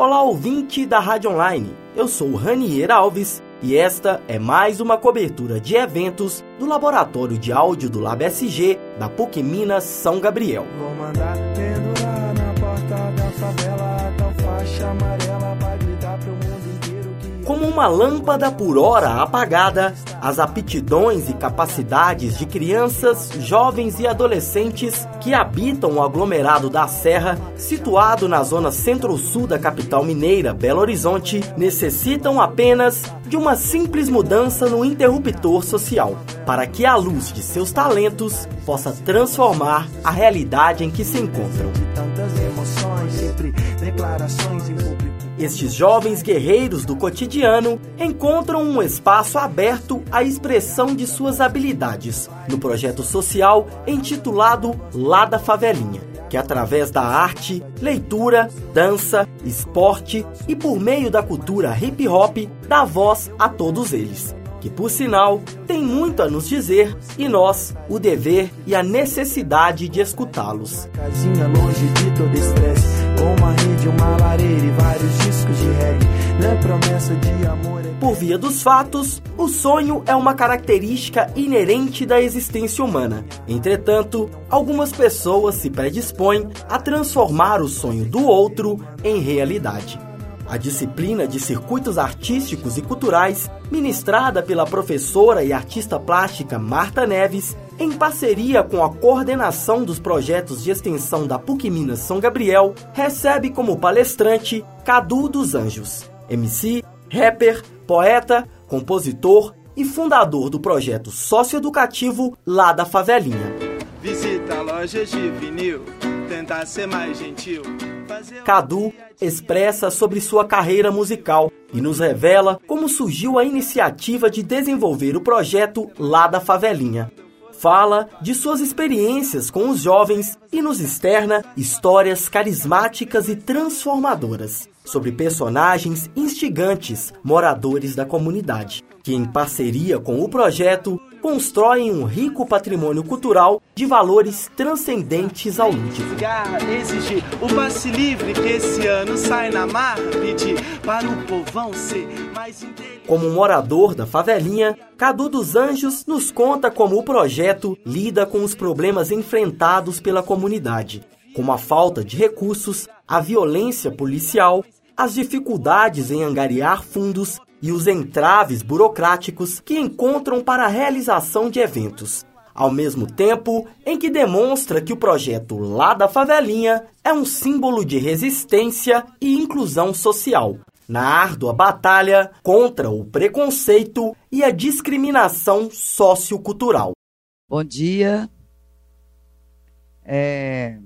Olá, ouvinte da Rádio Online. Eu sou Ranier Alves e esta é mais uma cobertura de eventos do Laboratório de Áudio do LabSG da PUC Minas São Gabriel. Vou mandar Como uma lâmpada por hora apagada, as aptidões e capacidades de crianças, jovens e adolescentes que habitam o aglomerado da Serra, situado na zona centro-sul da capital mineira, Belo Horizonte, necessitam apenas de uma simples mudança no interruptor social, para que a luz de seus talentos possa transformar a realidade em que se encontram. Estes jovens guerreiros do cotidiano encontram um espaço aberto à expressão de suas habilidades no projeto social intitulado Lá da Favelinha, que através da arte, leitura, dança, esporte e por meio da cultura hip hop dá voz a todos eles que por sinal tem muito a nos dizer e nós o dever e a necessidade de escutá-los. Casinha longe de todo estresse, uma rede, uma lareira e vários discos de reggae, não é promessa de amor. É... Por via dos fatos, o sonho é uma característica inerente da existência humana. Entretanto, algumas pessoas se predispõem a transformar o sonho do outro em realidade. A disciplina de circuitos artísticos e culturais, ministrada pela professora e artista plástica Marta Neves, em parceria com a coordenação dos projetos de extensão da PUC Minas São Gabriel, recebe como palestrante Cadu dos Anjos, MC, rapper, poeta, compositor e fundador do projeto socioeducativo Lá da Favelinha. Visita lojas de vinil, tentar ser mais gentil. Cadu expressa sobre sua carreira musical e nos revela como surgiu a iniciativa de desenvolver o projeto Lá da Favelinha. Fala de suas experiências com os jovens e nos externa histórias carismáticas e transformadoras sobre personagens instigantes, moradores da comunidade, que em parceria com o projeto constroem um rico patrimônio cultural de valores transcendentes ao lúdico. O passe livre que esse ano sai na para o povão ser mais Como morador da favelinha, Cadu dos Anjos nos conta como o projeto lida com os problemas enfrentados pela comunidade, como a falta de recursos, a violência policial, as dificuldades em angariar fundos e os entraves burocráticos que encontram para a realização de eventos, ao mesmo tempo em que demonstra que o projeto Lá da Favelinha é um símbolo de resistência e inclusão social, na árdua batalha contra o preconceito e a discriminação sociocultural. Bom dia. É,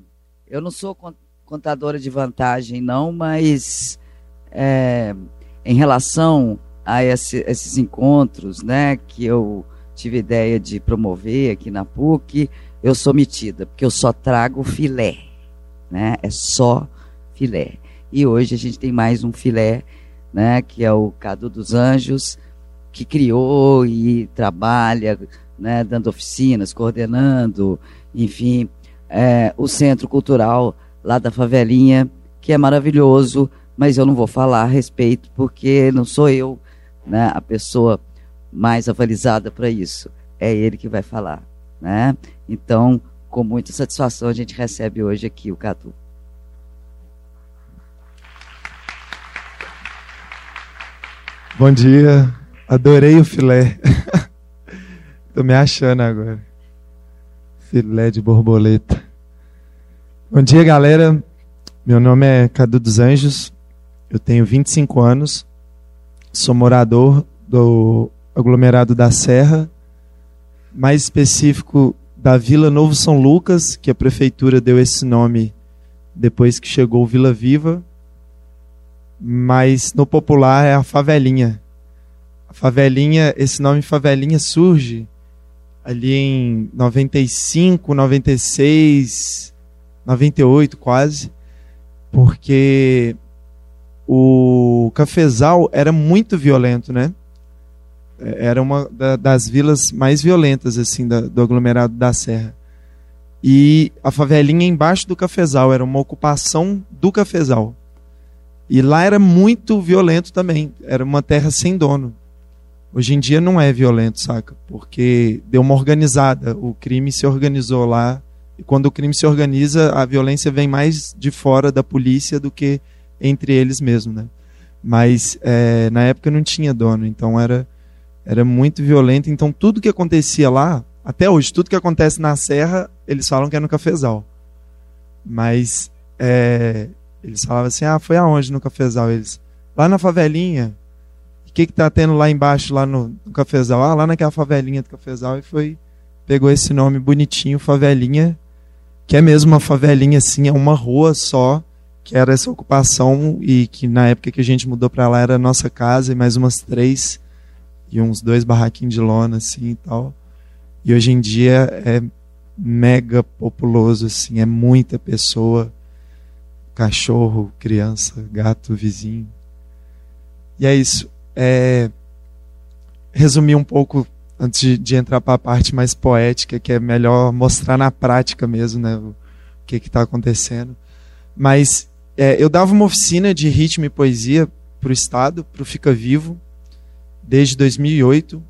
eu não sou contadora de vantagem, não, mas é, em relação a esse, esses encontros, né, que eu tive ideia de promover aqui na PUC, eu sou metida, porque eu só trago filé, né? É só filé. E hoje a gente tem mais um filé, né, que é o Cadu dos Anjos, que criou e trabalha, né, dando oficinas, coordenando, enfim, é, o Centro Cultural lá da Favelinha, que é maravilhoso, mas eu não vou falar a respeito porque não sou eu né, a pessoa mais avalizada para isso. É ele que vai falar. Né? Então, com muita satisfação, a gente recebe hoje aqui o Cadu. Bom dia, adorei o filé. Tô me achando agora. Filé de borboleta. Bom dia, galera. Meu nome é Cadu dos Anjos. Eu tenho 25 anos sou morador do aglomerado da Serra, mais específico da Vila Novo São Lucas, que a prefeitura deu esse nome depois que chegou Vila Viva, mas no popular é a Favelinha. A Favelinha, esse nome Favelinha surge ali em 95, 96, 98 quase, porque o Cafezal era muito violento, né? É, era uma das vilas mais violentas assim do aglomerado da Serra. E a favelinha embaixo do Cafezal era uma ocupação do Cafezal. E lá era muito violento também. Era uma terra sem dono. Hoje em dia não é violento, saca? Porque deu uma organizada. O crime se organizou lá. E quando o crime se organiza, a violência vem mais de fora da polícia do que entre eles mesmos, né? Mas é, na época não tinha dono, então era, era muito violento. Então tudo que acontecia lá, até hoje, tudo que acontece na Serra, eles falam que é no cafezal. Mas é, eles falavam assim: ah, foi aonde no cafezal? Eles, lá na favelinha. O que, que tá tendo lá embaixo, lá no, no cafezal? Ah, lá naquela favelinha do cafezal. E foi, pegou esse nome bonitinho, favelinha, que é mesmo uma favelinha assim, é uma rua só, que era essa ocupação e que na época que a gente mudou para lá era a nossa casa e mais umas três e uns dois barraquinhos de lona assim e tal. E hoje em dia é mega populoso assim, é muita pessoa cachorro, criança, gato, vizinho. E é isso. É, resumir um pouco antes de, de entrar para a parte mais poética, que é melhor mostrar na prática mesmo, né, o que está acontecendo. Mas é, eu dava uma oficina de ritmo e poesia para o Estado, para o Fica Vivo, desde 2008.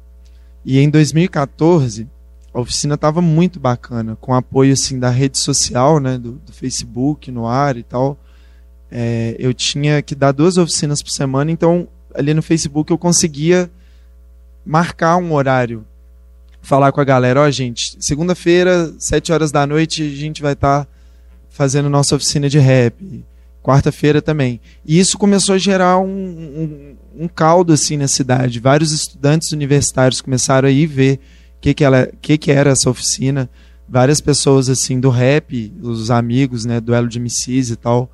E em 2014 a oficina estava muito bacana, com apoio assim da rede social, né, do, do Facebook no ar e tal. É, eu tinha que dar duas oficinas por semana, então ali no Facebook eu conseguia marcar um horário, falar com a galera, ó oh, gente, segunda-feira, sete horas da noite, a gente vai estar tá fazendo nossa oficina de rap. Quarta-feira também. E isso começou a gerar um, um, um caldo assim na cidade. Vários estudantes universitários começaram a ir ver que que ela, que que era essa oficina. Várias pessoas assim do rap, os amigos, né, duelo de MCs e tal,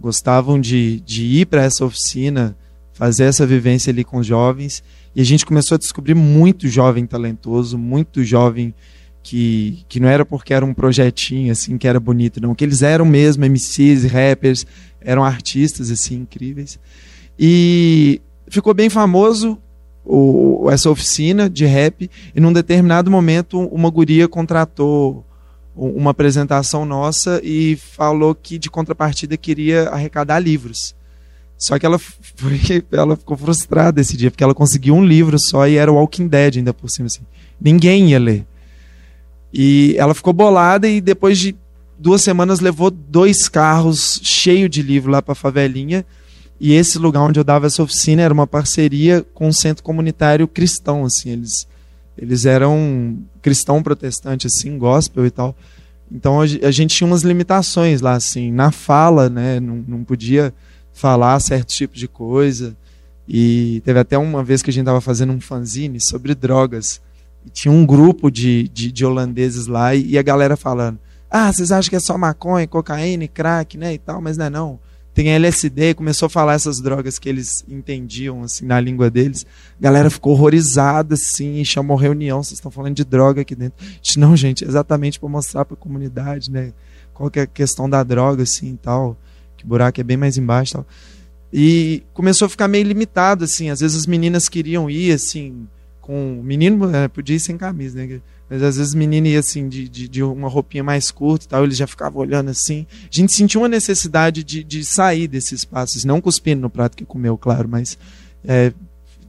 gostavam de, de ir para essa oficina, fazer essa vivência ali com os jovens. E a gente começou a descobrir muito jovem talentoso, muito jovem que, que não era porque era um projetinho assim que era bonito, não, que eles eram mesmo MCs, rappers, eram artistas assim incríveis. E ficou bem famoso o, essa oficina de rap e num determinado momento uma guria contratou uma apresentação nossa e falou que de contrapartida queria arrecadar livros. Só que ela, foi, ela ficou frustrada esse dia, porque ela conseguiu um livro só e era o Walking Dead ainda por cima. Assim. Ninguém ia ler. E ela ficou bolada e depois de duas semanas levou dois carros cheios de livro lá para a favelinha e esse lugar onde eu dava essa oficina era uma parceria com um centro comunitário cristão, assim, eles eles eram cristão protestante assim, gospel e tal. Então a gente tinha umas limitações lá assim, na fala, né, não, não podia falar certo tipo de coisa. E teve até uma vez que a gente estava fazendo um fanzine sobre drogas. E tinha um grupo de, de, de holandeses lá e, e, a galera falando: Ah, vocês acham que é só maconha, cocaína, crack, né? E tal, mas não é não tem LSD, começou a falar essas drogas que eles entendiam assim na língua deles. A galera ficou horrorizada assim, chamou reunião, vocês estão falando de droga aqui dentro. Disse, não, gente, exatamente para mostrar para a comunidade, né, qual que é a questão da droga assim, tal, que o buraco é bem mais embaixo, tal. E começou a ficar meio limitado assim, às vezes as meninas queriam ir assim, com menino, é, podia ir sem camisa, né? Mas às vezes o menino ia assim, de, de, de, uma roupinha mais curta e tal, ele já ficava olhando assim. A gente sentiu uma necessidade de, de sair desses espaços, não cuspindo no prato que comeu, claro, mas é,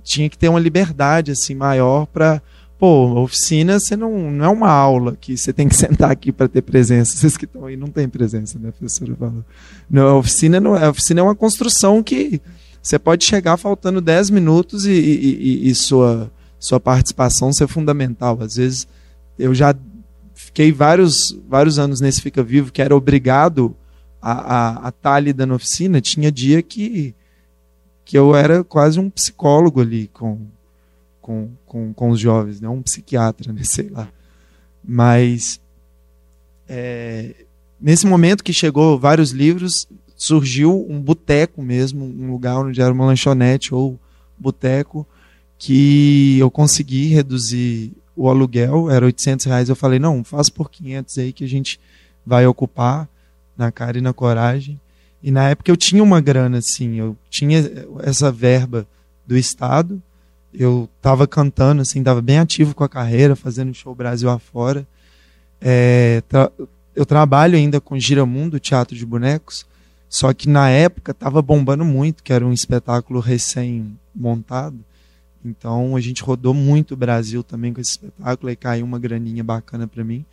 tinha que ter uma liberdade assim maior para pô, oficina você não, não é uma aula que você tem que sentar aqui para ter presença. Vocês que estão aí não tem presença, né, professora falou. Não, oficina não, a oficina é uma construção que você pode chegar faltando 10 minutos e, e, e, e sua sua participação ser fundamental. Às vezes eu já fiquei vários, vários anos nesse Fica Vivo, que era obrigado a, a, a estar ali dando oficina. Tinha dia que, que eu era quase um psicólogo ali com, com, com, com os jovens, né? um psiquiatra, né? sei lá. Mas é, nesse momento que chegou vários livros, surgiu um boteco mesmo, um lugar onde era uma lanchonete ou boteco, que eu consegui reduzir o aluguel era 800 reais. Eu falei, não, faz por 500 aí que a gente vai ocupar na cara e na coragem. E na época eu tinha uma grana, assim, eu tinha essa verba do Estado, eu estava cantando, assim, estava bem ativo com a carreira, fazendo show Brasil afora. É, tra eu trabalho ainda com Giramundo, Teatro de Bonecos, Só que na época estava bombando muito, que era um espetáculo recém-montado. Então a gente rodou muito o Brasil também com esse espetáculo, aí caiu uma graninha bacana para mim.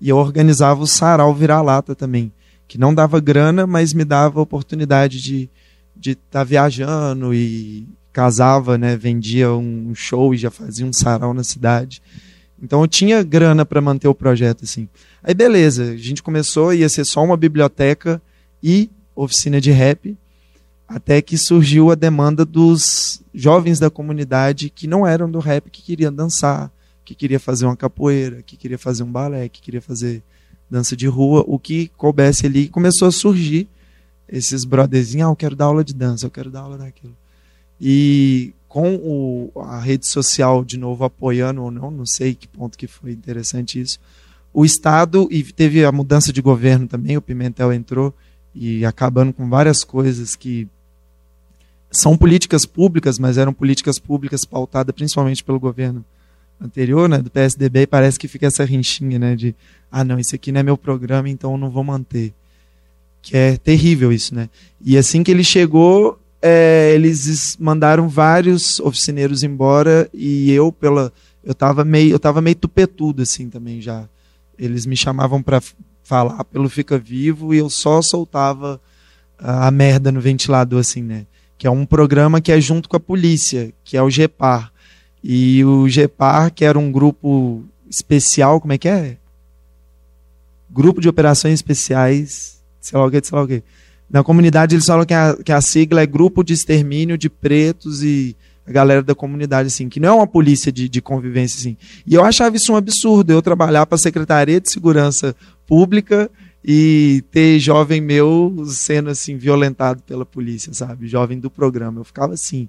E eu organizava o Sarau Vira-Lata também, que não dava grana, mas me dava oportunidade de de estar tá viajando e casava, né, vendia um show e já fazia um sarau na cidade. Então eu tinha grana para manter o projeto assim. Aí beleza, a gente começou ia ser só uma biblioteca e oficina de rap, até que surgiu a demanda dos jovens da comunidade que não eram do rap, que queriam dançar, que queria fazer uma capoeira, que queria fazer um balé, que queria fazer dança de rua, o que coubesse ali começou a surgir esses brotherzinhos, ah, eu quero dar aula de dança, eu quero dar aula daquilo. E com o, a rede social de novo apoiando ou não, não sei que ponto que foi interessante isso. O Estado, e teve a mudança de governo também, o Pimentel entrou e acabando com várias coisas que são políticas públicas, mas eram políticas públicas pautadas principalmente pelo governo anterior, né, do PSDB, e parece que fica essa rinchinha, né, de ah, não, esse aqui não é meu programa, então eu não vou manter. Que é terrível isso, né? E assim que ele chegou, é, eles mandaram vários oficineiros embora e eu pela eu estava meio eu meio tupetudo assim também já. Eles me chamavam para falar pelo Fica Vivo e eu só soltava a merda no ventilador assim, né? Que é um programa que é junto com a polícia, que é o GEPAR. E o GEPAR, que era um grupo especial, como é que é? Grupo de Operações Especiais, sei lá o que, sei lá o que na comunidade eles falam que a, que a sigla é Grupo de Extermínio de Pretos e a galera da comunidade, assim, que não é uma polícia de, de convivência, assim. E eu achava isso um absurdo, eu trabalhar para a Secretaria de Segurança Pública e ter jovem meu sendo, assim, violentado pela polícia, sabe? Jovem do programa. Eu ficava assim,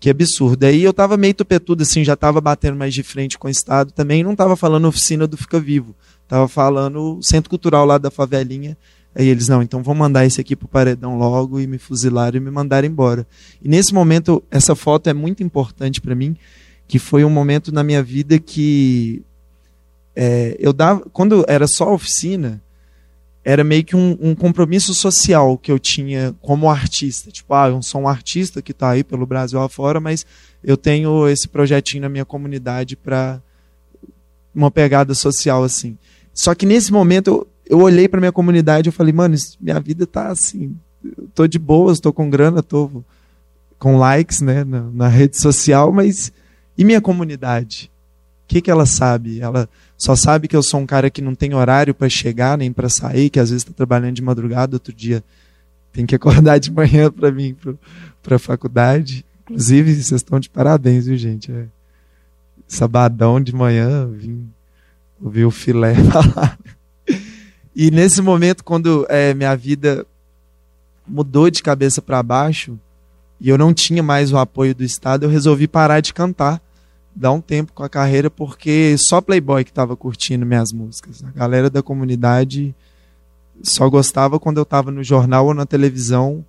que absurdo. Aí eu tava meio tupetudo, assim, já tava batendo mais de frente com o Estado também, não tava falando oficina do Fica Vivo, tava falando Centro Cultural lá da favelinha, Aí eles, não, então vão mandar esse aqui pro paredão logo e me fuzilaram e me mandaram embora. E nesse momento, essa foto é muito importante para mim, que foi um momento na minha vida que é, eu dava, quando era só oficina, era meio que um, um, compromisso social que eu tinha como artista. Tipo, ah, eu sou um artista que está aí pelo Brasil afora, mas eu tenho esse projetinho na minha comunidade para uma pegada social assim. Só que nesse momento eu olhei para minha comunidade e falei, mano, minha vida tá assim, eu tô de boas, tô com grana, tô com likes, né, na, na rede social, mas e minha comunidade? O que que ela sabe? Ela só sabe que eu sou um cara que não tem horário para chegar nem para sair, que às vezes está trabalhando de madrugada, outro dia tem que acordar de manhã para mim para a faculdade. Inclusive, vocês estão de parabéns, viu, gente? É, sabadão de manhã, vim ouvir o filé falar. E nesse momento, quando é, minha vida mudou de cabeça para baixo e eu não tinha mais o apoio do Estado, eu resolvi parar de cantar, dar um tempo com a carreira, porque só Playboy que estava curtindo minhas músicas. A galera da comunidade só gostava quando eu estava no jornal ou na televisão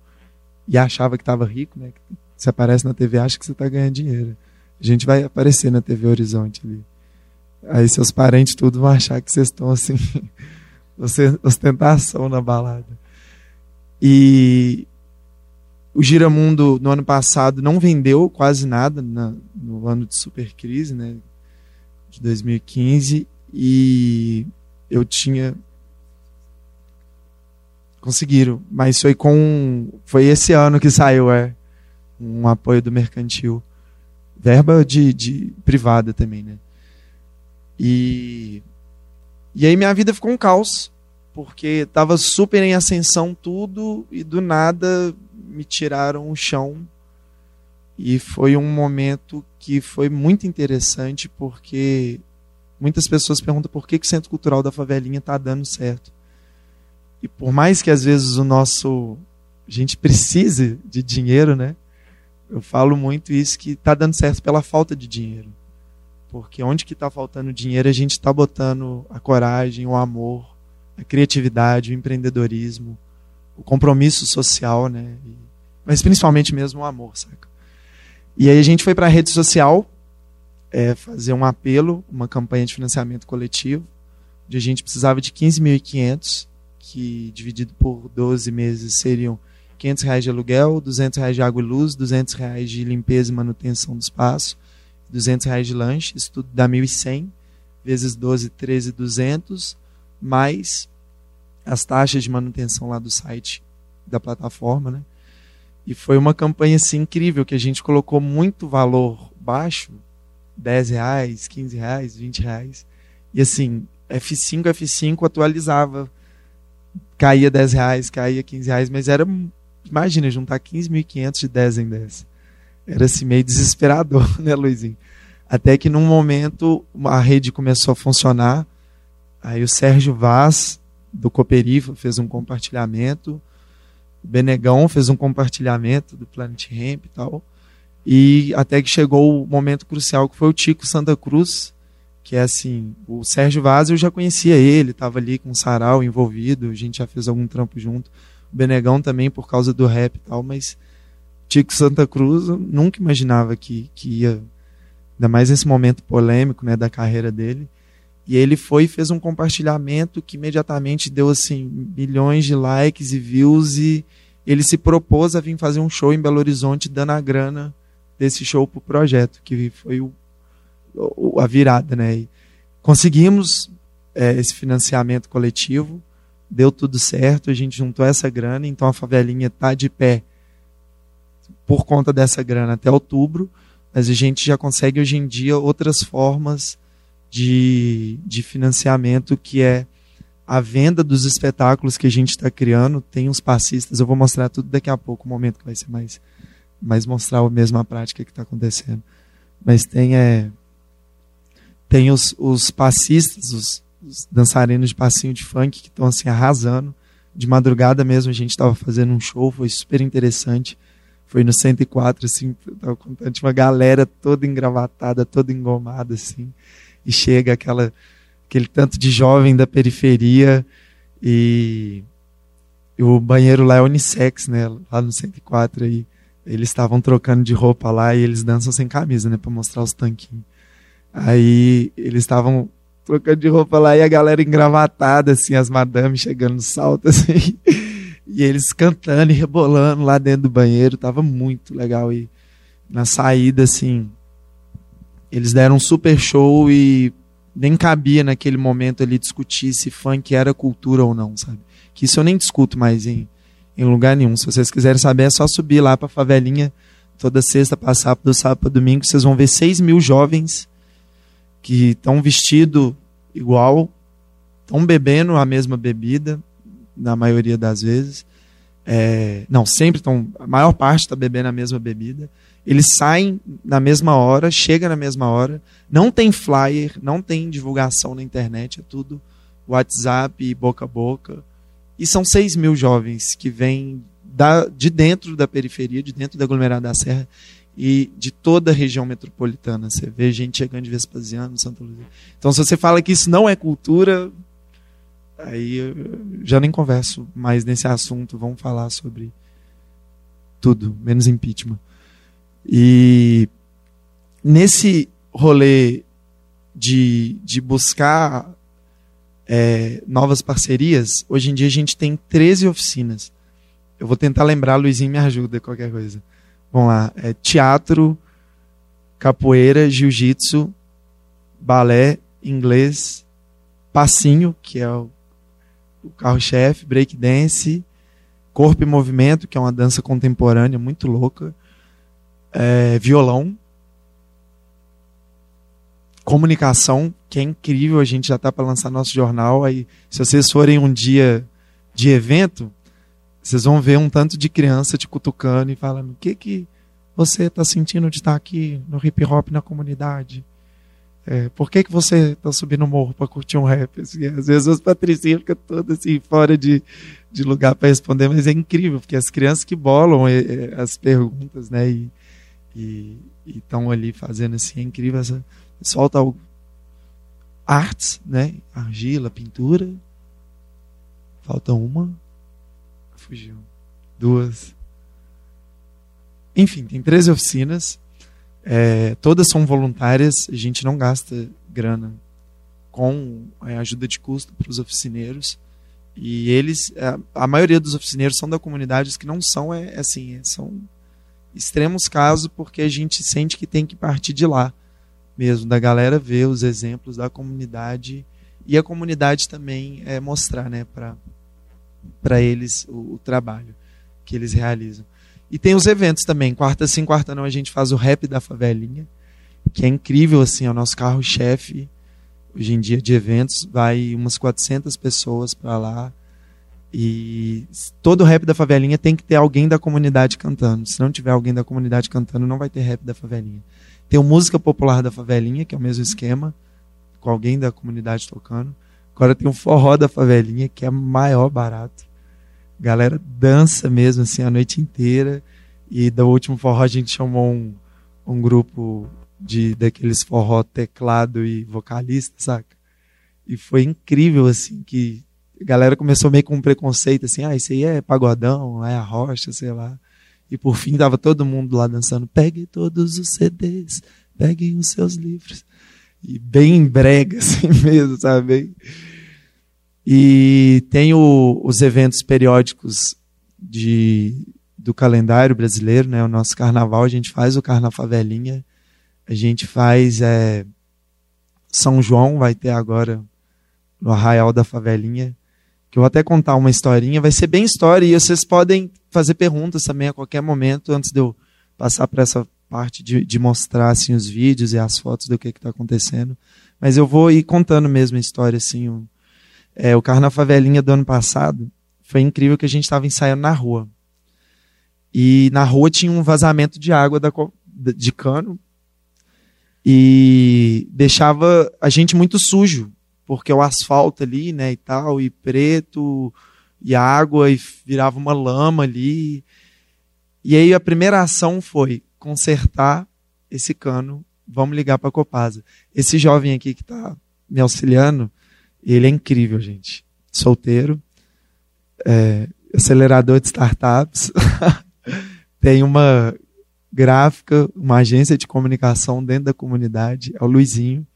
e achava que estava rico, né? Você aparece na TV, acha que você está ganhando dinheiro. A gente vai aparecer na TV Horizonte ali. Aí seus parentes tudo vão achar que vocês estão assim ostentação na balada. E o Giramundo no ano passado não vendeu quase nada na, no ano de super crise, né, de 2015, e eu tinha conseguiram, mas foi com foi esse ano que saiu é um apoio do mercantil, verba de, de privada também, né? E e aí minha vida ficou um caos, porque estava super em ascensão tudo e do nada me tiraram o chão. E foi um momento que foi muito interessante, porque muitas pessoas perguntam por que, que o Centro Cultural da Favelinha está dando certo. E por mais que às vezes o nosso. A gente precise de dinheiro, né? Eu falo muito isso que está dando certo pela falta de dinheiro. Porque onde que está faltando dinheiro, a gente está botando a coragem, o amor, a criatividade, o empreendedorismo, o compromisso social, né? E, mas principalmente mesmo o amor, saca? E aí a gente foi para a rede social é, fazer um apelo, uma campanha de financiamento coletivo, onde a gente precisava de 15.500, que dividido por 12 meses seriam 500 reais de aluguel, 200 reais de água e luz, 200 reais de limpeza e manutenção do espaço, 200 reais de lanche, isso tudo dá 1.100, vezes 12, 13, 200, mais as taxas de manutenção lá do site da plataforma, né? E foi uma campanha assim incrível que a gente colocou muito valor baixo, 10 reais, 15 reais, 20 reais. E assim, F5, F5 atualizava. Caía 10 reais, caía 15 reais, mas era. Imagina, juntar 15.500 de 10 em 10. Era assim meio desesperador, né, Luizinho? Até que num momento a rede começou a funcionar. Aí o Sérgio Vaz, do Cooperifa, fez um compartilhamento. O Benegão fez um compartilhamento do Planet Ramp e tal. E até que chegou o momento crucial que foi o Tico Santa Cruz, que é assim, o Sérgio Vaz eu já conhecia ele, estava ali com o Sarau envolvido, a gente já fez algum trampo junto. O Benegão também por causa do rap e tal, mas Tico Santa Cruz eu nunca imaginava que, que ia, ainda mais nesse momento polêmico né, da carreira dele. E ele foi e fez um compartilhamento que imediatamente deu assim milhões de likes e views e ele se propôs a vir fazer um show em Belo Horizonte dando a grana desse show para o projeto, que foi o, o, a virada, né? E conseguimos é, esse financiamento coletivo, deu tudo certo, a gente juntou essa grana, então a favelinha está de pé por conta dessa grana até outubro, mas a gente já consegue hoje em dia outras formas de, de financiamento que é a venda dos espetáculos que a gente está criando. Tem uns passistas, eu vou mostrar tudo daqui a pouco, o um momento que vai ser mais mas mostrar a mesma prática que está acontecendo. Mas tem, é, tem os, os passistas, os, os dançarinos de passinho de funk que estão assim arrasando. De madrugada mesmo a gente estava fazendo um show, foi super interessante. Foi no 104, assim, tava tinha uma galera toda engravatada, toda engomada, assim. E chega aquela, aquele tanto de jovem da periferia e, o banheiro lá é unissex, né? Lá no 104 aí eles estavam trocando de roupa lá e eles dançam sem camisa, né, para mostrar os tanquinhos. Aí eles estavam trocando de roupa lá e a galera engravatada, assim, as madames chegando no salto, assim, e eles cantando e rebolando lá dentro do banheiro, tava muito legal. E na saída, assim, eles deram um super show e nem cabia naquele momento ali discutir se funk era cultura ou não, sabe? Que isso eu nem discuto mais em em lugar nenhum. Se vocês quiserem saber, é só subir lá para a favelinha toda sexta, passar do sábado para domingo. Vocês vão ver 6 mil jovens que estão vestidos igual, estão bebendo a mesma bebida, na maioria das vezes. É, não, sempre estão. A maior parte está bebendo a mesma bebida. Eles saem na mesma hora, chega na mesma hora. Não tem flyer, não tem divulgação na internet, é tudo WhatsApp boca a boca. E são 6 mil jovens que vêm da, de dentro da periferia, de dentro da aglomerada da Serra e de toda a região metropolitana. Você vê gente chegando de Vespasiano, Santa Luzia. Então, se você fala que isso não é cultura, aí já nem converso mais nesse assunto. Vamos falar sobre tudo, menos impeachment. E nesse rolê de, de buscar é, novas parcerias, hoje em dia a gente tem 13 oficinas. Eu vou tentar lembrar, Luizinho me ajuda, qualquer coisa. Vamos lá. É teatro, capoeira, jiu-jitsu, balé, inglês, passinho, que é o, o carro-chefe, breakdance, corpo e movimento, que é uma dança contemporânea muito louca, é, violão, comunicação, que é incrível, a gente já está para lançar nosso jornal. Aí, se vocês forem um dia de evento, vocês vão ver um tanto de criança te cutucando e falando: o que, que você está sentindo de estar aqui no hip hop na comunidade? É, por que, que você está subindo o morro para curtir um rap? Assim, às vezes os patricinhos ficam todos assim, fora de, de lugar para responder, mas é incrível, porque as crianças que bolam é, é, as perguntas, né? E estão ali fazendo assim, é incrível essa, solta o artes, né? Argila, pintura. Falta uma. Fugiu. Duas. Enfim, tem 13 oficinas. É, todas são voluntárias. A gente não gasta grana com a ajuda de custo para os oficineiros. E eles, a, a maioria dos oficineiros são da comunidade, os que não são, é, é assim, são extremos casos porque a gente sente que tem que partir de lá mesmo, da galera ver os exemplos da comunidade e a comunidade também é, mostrar né, para eles o, o, trabalho que eles realizam. E tem os eventos também, quarta sim, quarta não, a gente faz o rap da favelinha, que é incrível, assim, é o nosso carro-chefe hoje em dia de eventos, vai umas 400 pessoas para lá, e todo rap da favelinha tem que ter alguém da comunidade cantando. Se não tiver alguém da comunidade cantando, não vai ter rap da favelinha. Tem o Música Popular da Favelinha, que é o mesmo esquema, com alguém da comunidade tocando. Agora tem o Forró da Favelinha, que é maior barato. A galera dança mesmo assim a noite inteira. E do último forró a gente chamou um, um grupo de daqueles forró teclado e vocalista, saca? E foi incrível assim que galera começou meio com um preconceito assim, ah, isso aí é pagodão, é a rocha, sei lá. E por fim tava todo mundo lá dançando. Pegue todos os CDs, peguem os seus livros. E bem brega, assim mesmo, sabe? E tem o, os eventos periódicos de, do calendário brasileiro, né? O nosso carnaval, a gente faz o Carnafavelinha, a gente faz é, São João, vai ter agora no Arraial da Favelinha, que eu vou até contar uma historinha, vai ser bem história e vocês podem fazer perguntas também a qualquer momento, antes de eu passar para essa parte de, de, mostrar assim, os vídeos e as fotos do que está acontecendo. Mas eu vou ir contando mesmo a história. Assim, o, é, o Favelinha do ano passado foi incrível que a gente estava ensaiando na rua. E na rua tinha um vazamento de água da, de cano e deixava a gente muito sujo, porque o asfalto ali, né, e tal, e preto, e água e virava uma lama ali. E aí a primeira ação foi consertar esse cano. Vamos ligar para a Copasa. Esse jovem aqui que está me auxiliando, ele é incrível, gente. Solteiro, é, acelerador de startups, tem uma gráfica, uma agência de comunicação dentro da comunidade, é o Luizinho.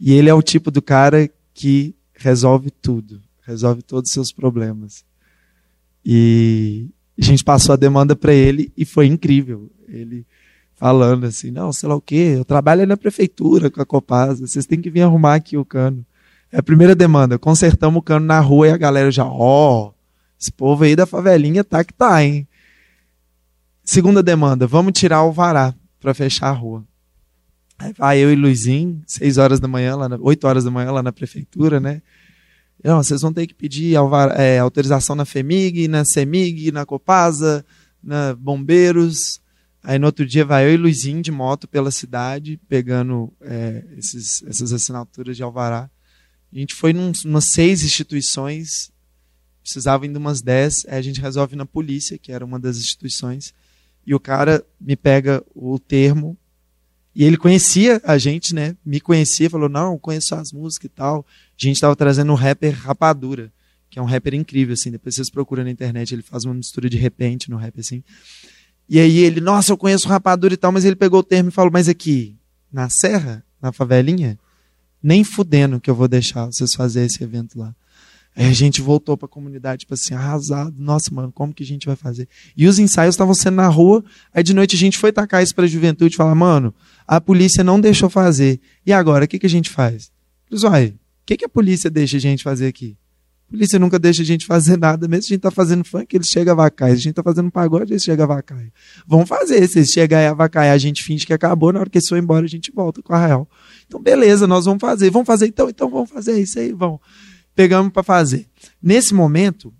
E ele é o tipo do cara que resolve tudo resolve todos os seus problemas. E a gente passou a demanda para ele e foi incrível. Ele falando assim, não, sei lá o quê, eu trabalho na prefeitura com a Copasa, vocês têm que vir arrumar aqui o cano. É a primeira demanda, consertamos o cano na rua e a galera já, ó, oh, esse povo aí da favelinha tá que tá, hein. Segunda demanda, vamos tirar o vará para fechar a rua. Aí vai eu e Luizinho, seis horas da manhã, lá na, 8 horas da manhã lá na prefeitura, né? Não, vocês vão ter que pedir é, autorização na FEMIG, na CEMIG, na Copasa, na Bombeiros. Aí no outro dia vai eu e Luizinho de moto pela cidade, pegando é, esses, essas assinaturas de alvará. A gente foi num, umas seis instituições, precisava ir de umas dez, aí a gente resolve na polícia, que era uma das instituições, e o cara me pega o termo e ele conhecia a gente, né? Me conhecia, falou: Não, conheço as músicas e tal. A gente estava trazendo um rapper Rapadura, que é um rapper incrível, assim. Depois vocês procuram na internet, ele faz uma mistura de repente no rap, assim. E aí ele: Nossa, eu conheço Rapadura e tal, mas ele pegou o termo e falou: Mas aqui, na Serra, na favelinha, nem fudendo que eu vou deixar vocês fazer esse evento lá. Aí a gente voltou para a comunidade, tipo assim, arrasado. Nossa, mano, como que a gente vai fazer? E os ensaios estavam sendo na rua. Aí de noite a gente foi tacar isso para a juventude e falar, mano, a polícia não deixou fazer. E agora, o que, que a gente faz? Eles, o que, que a polícia deixa a gente fazer aqui? A polícia nunca deixa a gente fazer nada, mesmo se a gente tá fazendo funk, eles chegam a vacaia. Se a gente tá fazendo pagode, eles chegam a vacaia. Vamos fazer, se eles chegarem a vacaia, a gente finge que acabou, na hora que eles for embora, a gente volta com a real. Então, beleza, nós vamos fazer. Vamos fazer então, então vamos fazer isso aí, vamos pegamos para fazer. Nesse momento,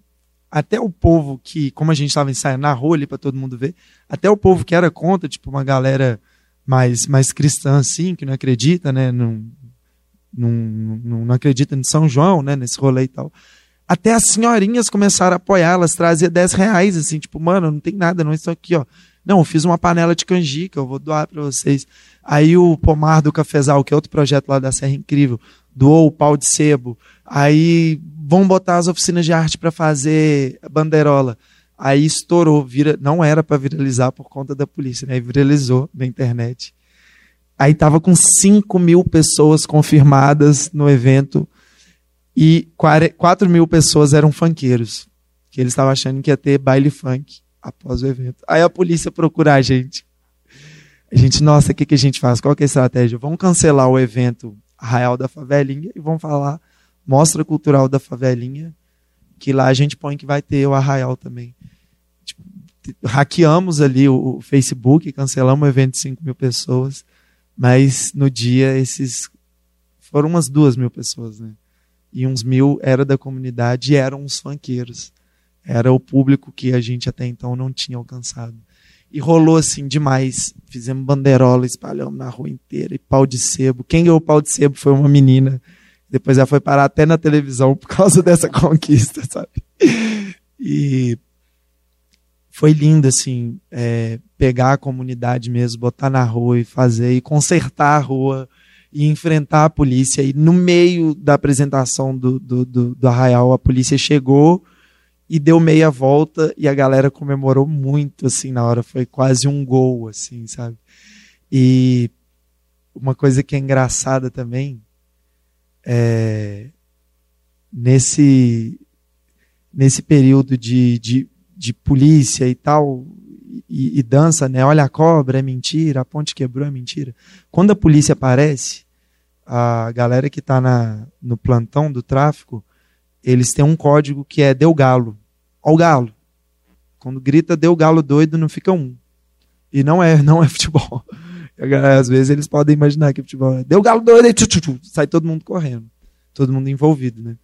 até o povo que, como a gente estava ensaiando na rua ali para todo mundo ver, até o povo que era contra, tipo uma galera mais, mais cristã assim, que não acredita, né, não, não, não, acredita em São João, né, nesse rolê e tal. Até as senhorinhas começaram a apoiar, elas traziam 10 reais, assim, tipo, mano, não tem nada, não, isso aqui, ó. Não, eu fiz uma panela de canjica, eu vou doar para vocês. Aí o Pomar do Cafezal, que é outro projeto lá da Serra Incrível, doou o pau de sebo. Aí vão botar as oficinas de arte para fazer banderola. Aí estourou, vira, não era para viralizar por conta da polícia, né? Viralizou na internet. Aí tava com 5 mil pessoas confirmadas no evento. e 4 mil pessoas eram funkeiros, que eles estavam achando que ia ter baile funk após o evento. Aí a polícia procura a gente. A gente, nossa, o que, que a gente faz? Qual que é a estratégia? Vamos cancelar o evento Arraial da Favelinha e vamos falar Mostra Cultural da Favelinha, que lá a gente põe que vai ter o Arraial também. Tipo, hackeamos ali o, Facebook, cancelamos o evento de 5 mil pessoas, mas no dia esses foram umas duas mil pessoas, né? E uns mil era da comunidade e eram os funkeiros. Era o público que a gente até então não tinha alcançado. E rolou assim demais. Fizemos banderola, espalhamos na rua inteira, e pau de sebo. Quem ganhou o pau de sebo foi uma menina. Depois ela foi parar até na televisão por causa dessa conquista, sabe? E foi lindo, assim, é, pegar a comunidade mesmo, botar na rua e fazer, e consertar a rua, e enfrentar a polícia. E no meio da apresentação do, do, do, do Arraial, a polícia chegou e deu meia volta e a galera comemorou muito, assim, na hora. Foi quase um gol, assim, sabe? E uma coisa que é engraçada também é nesse nesse período de, de, de polícia e tal e, e, dança, né? Olha a cobra, é mentira, a ponte quebrou, é mentira. Quando a polícia aparece, a galera que está no plantão do tráfico, eles têm um código que é deu galo. Ó o galo. Quando grita deu galo doido, não fica um. E não é, não é futebol. Às vezes eles podem imaginar que futebol é deu galo doido e tchu, sai todo mundo correndo. Todo mundo envolvido, né?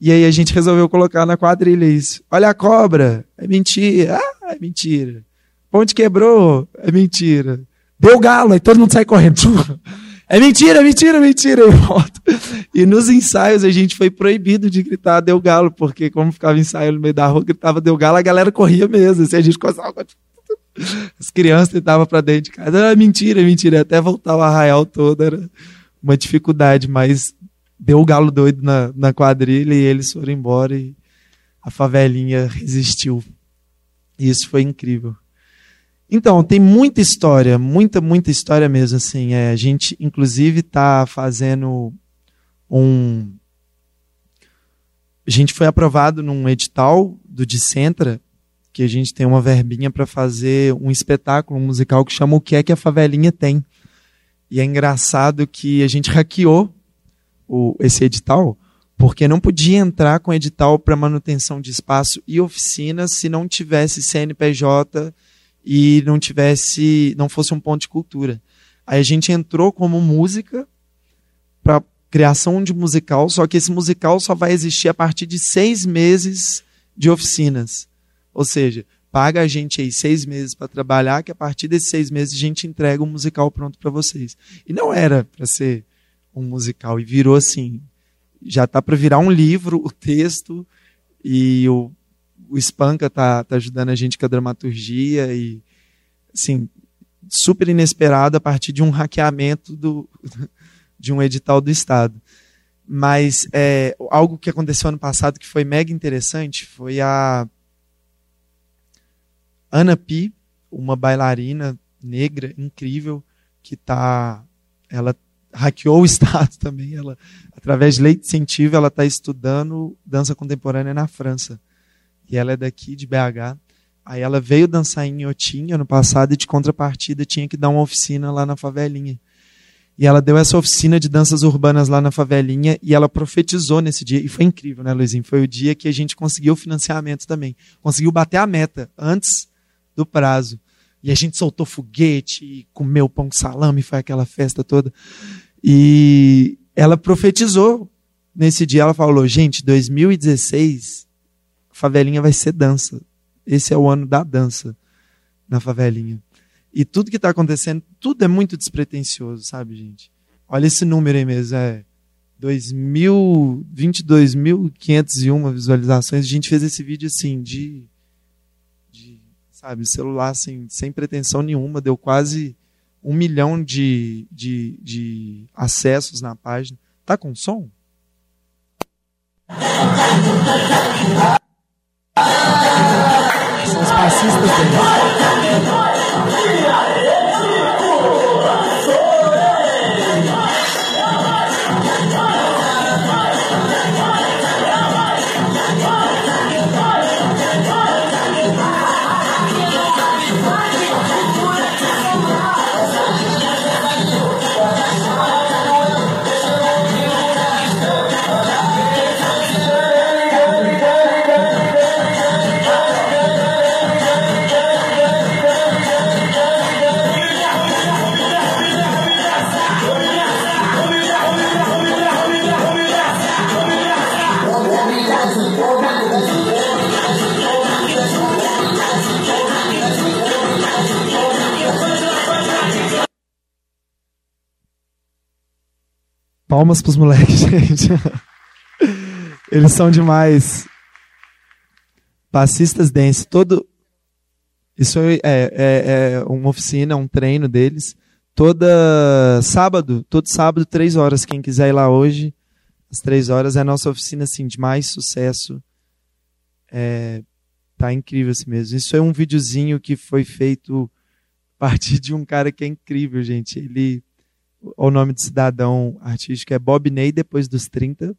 E aí a gente resolveu colocar na quadrilha isso. Olha a cobra, é mentira. Ah, é mentira. Ponte quebrou, é mentira. Deu galo, aí todo mundo sai correndo. É mentira, mentira, mentira, e volta. E nos ensaios a gente foi proibido de gritar deu galo, porque como ficava ensaio no meio da rua, gritava deu galo, a galera corria mesmo. Assim, a gente coçava. As crianças tentavam para dentro de casa. Ah, mentira, mentira. Até voltar o arraial todo era uma dificuldade, mas deu o galo doido na, na quadrilha e eles foram embora e a favelinha resistiu. Isso foi incrível. Então, tem muita história, muita, muita história mesmo. Assim, é, a gente, inclusive, está fazendo um. A gente foi aprovado num edital do Dicentra, que a gente tem uma verbinha para fazer um espetáculo musical que chama O que é que a favelinha tem. E é engraçado que a gente hackeou o, esse edital, porque não podia entrar com edital para manutenção de espaço e oficinas se não tivesse CNPJ e não tivesse, não fosse um ponto de cultura. Aí a gente entrou como música para criação de musical, só que esse musical só vai existir a partir de seis meses de oficinas. Ou seja, paga a gente aí seis meses para trabalhar, que a partir desses seis meses a gente entrega um musical pronto para vocês. E não era para ser um musical, e virou assim. Já tá para virar um livro, o texto, e o, o Espanca tá, tá ajudando a gente com a dramaturgia e assim, super inesperado a partir de um hackeamento do, de um edital do Estado. Mas é, algo que aconteceu ano passado que foi mega interessante foi a Ana Pi, uma bailarina negra incrível que tá, ela hackeou o Estado também. Ela, através de lei de incentivo, ela está estudando dança contemporânea na França e ela é daqui de BH. Aí ela veio dançar em Inhotim ano passado e de contrapartida tinha que dar uma oficina lá na favelinha. E ela deu essa oficina de danças urbanas lá na favelinha e ela profetizou nesse dia. E foi incrível, né, Luizinho? Foi o dia que a gente conseguiu o financiamento também. Conseguiu bater a meta antes do prazo. E a gente soltou foguete, comeu pão com salame, foi aquela festa toda. E ela profetizou nesse dia. Ela falou: gente, 2016 favelinha vai ser dança. Esse é o ano da dança na favelinha. E tudo que está acontecendo, tudo é muito despretensioso, sabe, gente? Olha esse número aí mesmo, é 22.501 visualizações. A gente fez esse vídeo assim, de sabe, celular assim, sem pretensão nenhuma, deu quase um milhão de, de, de acessos na página. Tá com som? São os passistas. Palmas pros moleques, gente. Eles são demais. Passistas dance. Todo. Isso é, é, é uma oficina, um treino deles. Toda sábado, todo sábado, três horas. Quem quiser ir lá hoje, às três horas, é a nossa oficina assim, de mais sucesso. É, tá incrível assim mesmo. Isso é um videozinho que foi feito a partir de um cara que é incrível, gente. Ele. O nome de cidadão artístico é Bob Ney, depois dos 30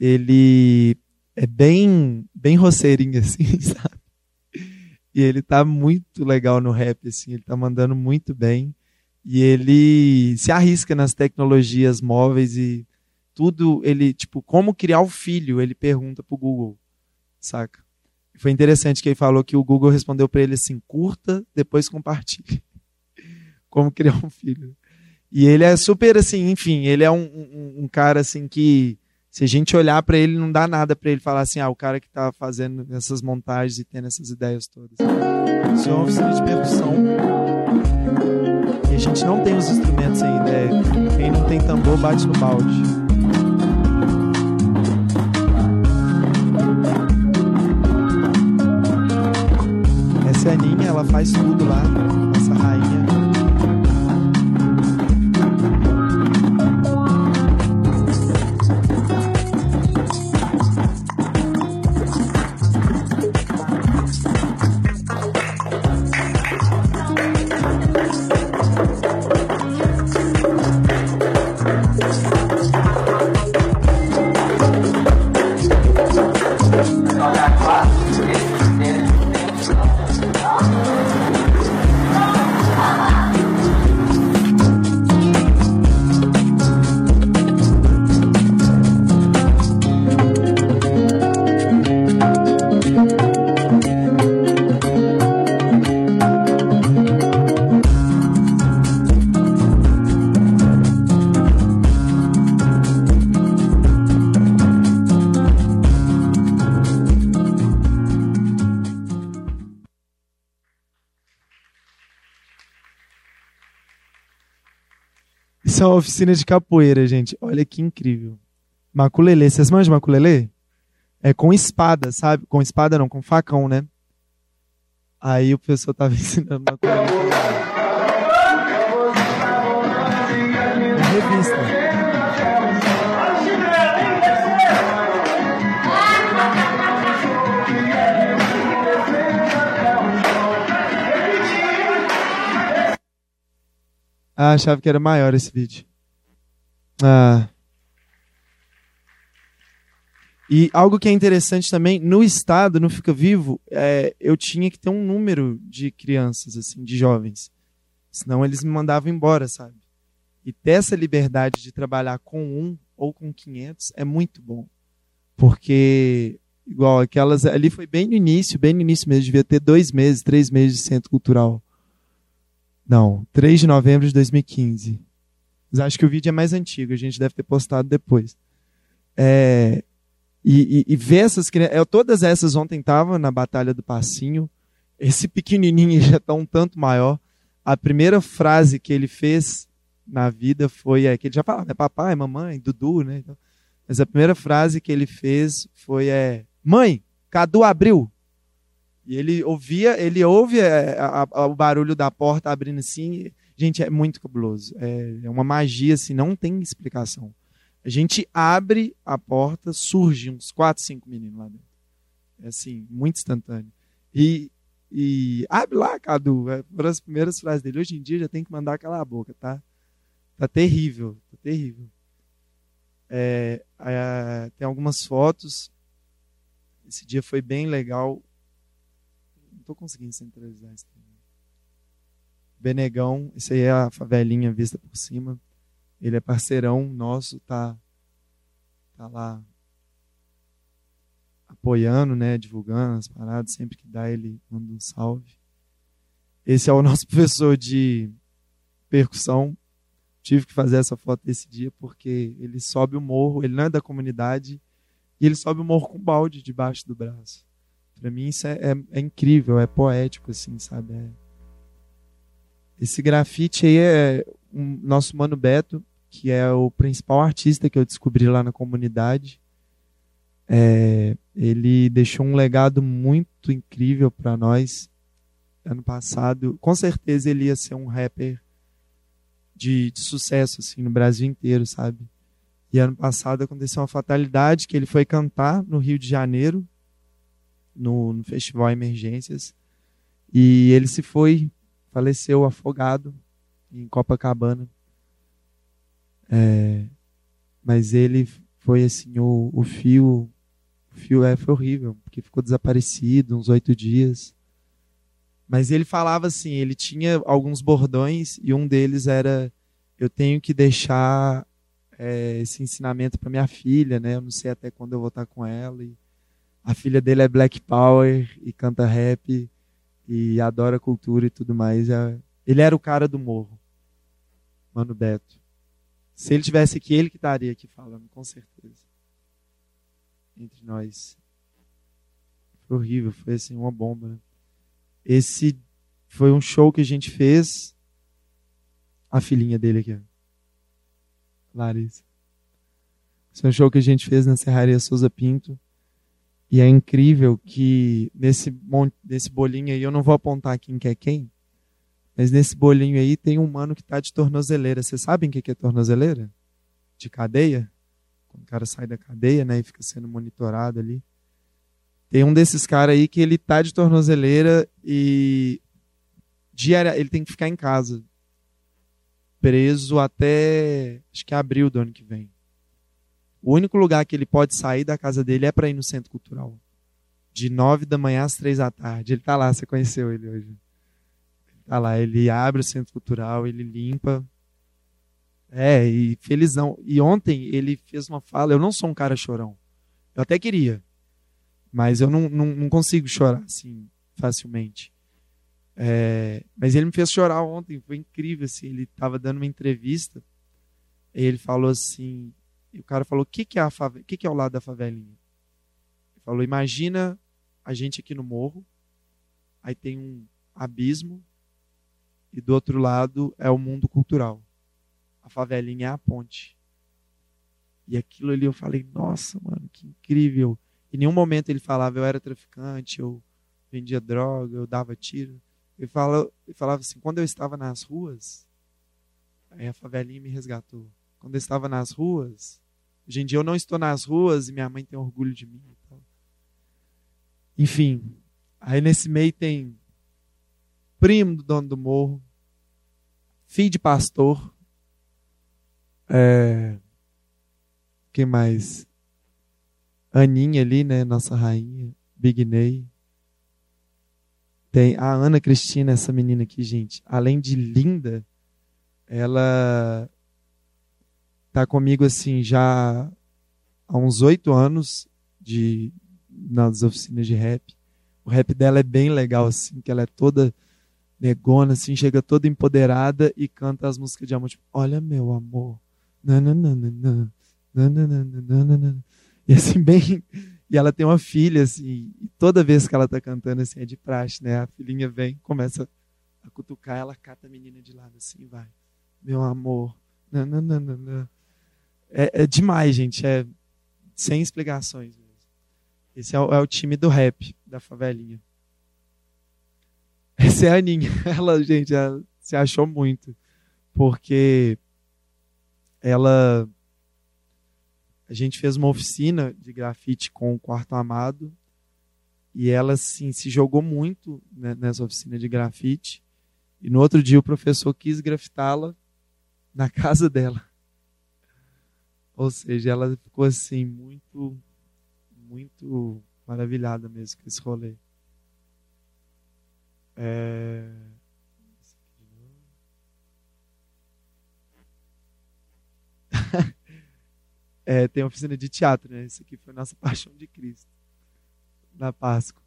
ele é bem, bem roceirinho, assim, sabe? E ele tá muito legal no rap, assim, ele tá mandando muito bem. E ele se arrisca nas tecnologias móveis e tudo, ele, tipo, como criar o filho, ele pergunta pro Google, saca? Foi interessante que ele falou que o Google respondeu para ele assim, curta, depois compartilhe. como criar um filho. E ele é super, assim, enfim, ele é um, um, um cara, assim, que se a gente olhar para ele, não dá nada para ele falar assim, ah, o cara que está fazendo essas montagens e tendo essas ideias todas. Isso é uma oficina de percussão. E a gente não tem os instrumentos ainda. É, quem não tem tambor, bate no balde. Essa é a Aninha, ela faz tudo lá, Isso é uma oficina de capoeira, gente. Olha que incrível. Maculelê. Vocês manjam maculelê? É com espada, sabe? Com espada não, com facão, né? Aí o professor tava ensinando maculelê. Ah, achava que era maior esse vídeo. Ah. E algo que é interessante também, no estado, no Fica Vivo, é, eu tinha que ter um número de crianças, assim, de jovens. Senão eles me mandavam embora, sabe? E ter essa liberdade de trabalhar com um ou com 500 é muito bom. Porque, igual aquelas. Ali foi bem no início, bem no início mesmo, devia ter dois meses, três meses de centro cultural. Não, 3 de novembro de 2015. Mas acho que o vídeo é mais antigo, a gente deve ter postado depois. É, e, e, e, ver essas crianças. É, todas essas ontem estavam na Batalha do Passinho. Esse pequenininho já está um tanto maior. A primeira frase que ele fez na vida foi. É, que ele já falava, né? Papai, mamãe, Dudu, né? Então, mas a primeira frase que ele fez foi: é, Mãe, Cadu abriu. E ele ouvia, ele ouve é, a, a, o barulho da porta abrindo assim. Gente, é muito cabuloso. É, é uma magia, assim, não tem explicação. A gente abre a porta, surge uns quatro, cinco meninos lá dentro. É assim, muito instantâneo. E, e abre lá, Cadu. É, foram as primeiras frases dele. Hoje em dia já tem que mandar calar a boca, tá? Tá terrível, tá terrível. É, é, tem algumas fotos. Esse dia foi bem legal estou conseguindo centralizar isso também. Benegão, esse aí é a favelinha vista por cima. Ele é parceirão nosso, tá, tá lá apoiando, né, divulgando as paradas, sempre que dá ele manda um salve. Esse é o nosso professor de percussão. Tive que fazer essa foto desse dia porque ele sobe o morro, ele não é da comunidade, e ele sobe o morro com balde debaixo do braço. Para mim isso é, é, é, incrível, é poético, assim, sabe? É... Esse grafite aí é um, nosso mano Beto. que é o principal artista que eu descobri lá na comunidade. É, ele deixou um legado muito incrível para nós. Ano passado, com certeza ele ia ser um rapper de, de sucesso assim no Brasil inteiro, sabe? E ano passado aconteceu uma fatalidade que ele foi cantar no Rio de Janeiro, no, no Festival Emergências, e ele se foi, faleceu afogado em Copacabana. É, mas ele foi assim, o, o fio, o fio é, foi horrível, porque ficou desaparecido uns oito dias. Mas ele falava assim, ele tinha alguns bordões e um deles era eu tenho que deixar é, esse ensinamento para minha filha, né? Eu não sei até quando eu vou estar com ela. E a filha dele é Black Power e canta rap e adora cultura e tudo mais. É, ele era o cara do morro, Mano Beto. Se ele tivesse aqui, ele que estaria aqui falando, com certeza. Entre nós. Foi horrível, foi assim, uma bomba. Né? Esse foi um show que a gente fez. A filhinha dele aqui. Larissa. Esse é um show que a gente fez na Serraria Souza Pinto. E é incrível que nesse, nesse bolinho aí, eu não vou apontar quem que é quem, mas nesse bolinho aí tem um mano que está de tornozeleira. Vocês sabem o que é tornozeleira? De cadeia? Quando o cara sai da cadeia né, e fica sendo monitorado ali. Tem um desses caras aí que ele tá de tornozeleira e diária, ele tem que ficar em casa preso até acho que abril do ano que vem. O único lugar que ele pode sair da casa dele é para ir no centro cultural. De nove da manhã às três da tarde. Ele tá lá, você conheceu ele hoje. Tá lá, ele abre o centro cultural, ele limpa. É, e felizão. E ontem ele fez uma fala, eu não sou um cara chorão. Eu até queria. Mas eu não, não, não consigo chorar assim facilmente. É, mas ele me fez chorar ontem, foi incrível, assim, ele estava dando uma entrevista, ele falou assim, o cara falou, o que, que, é a fave... que, que é o lado da favelinha? Ele falou, imagina a gente aqui no morro, aí tem um abismo, e do outro lado é o mundo cultural. A favelinha é a ponte. E aquilo ali eu falei, nossa, mano, que incrível. Em nenhum momento ele falava, eu era traficante, eu vendia droga, eu dava tiro. Ele, fala, ele falava assim: quando eu estava nas ruas, aí a favelinha me resgatou. Quando eu estava nas ruas, hoje em dia eu não estou nas ruas e minha mãe tem orgulho de mim. Então. Enfim, aí nesse meio tem primo do dono do morro, filho de pastor, é, quem mais? Aninha ali, né? Nossa rainha, Big Ney. Tem a Ana Cristina, essa menina aqui, gente. Além de linda, ela tá comigo assim já há uns oito anos de nas oficinas de rap. O rap dela é bem legal assim, que ela é toda negona assim, chega toda empoderada e canta as músicas de amor, tipo, olha meu amor. Nananana, nananana, e assim bem e ela tem uma filha, assim, e toda vez que ela tá cantando, assim, é de praxe, né? A filhinha vem, começa a cutucar, ela cata a menina de lado, assim, vai. Meu amor. Não, não, não, não, não. É, é demais, gente. É sem explicações. Esse é o, é o time do rap, da favelinha. Essa é a Aninha. Ela, gente, ela se achou muito. Porque ela a gente fez uma oficina de grafite com o Quarto Amado e ela assim, se jogou muito né, nessa oficina de grafite. E no outro dia o professor quis grafitá-la na casa dela. Ou seja, ela ficou assim muito muito maravilhada mesmo com esse rolê. É... é, tem oficina de teatro, né? Isso aqui foi nossa paixão de Cristo na Páscoa.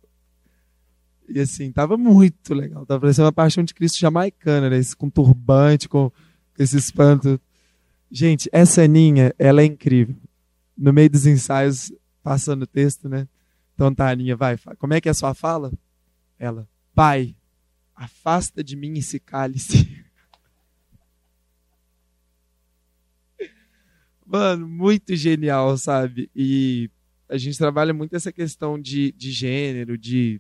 E assim, tava muito legal. Tava parecendo uma paixão de Cristo jamaicana, né? Esse, com turbante, com, esse espanto. Gente, essa Aninha, ela é incrível. No meio dos ensaios, passando o texto, né? Então tá, Aninha, vai. Como é que é a sua fala? Ela, Pai, afasta de mim esse cálice. Mano, muito genial, sabe? E a gente trabalha muito essa questão de, de gênero, de,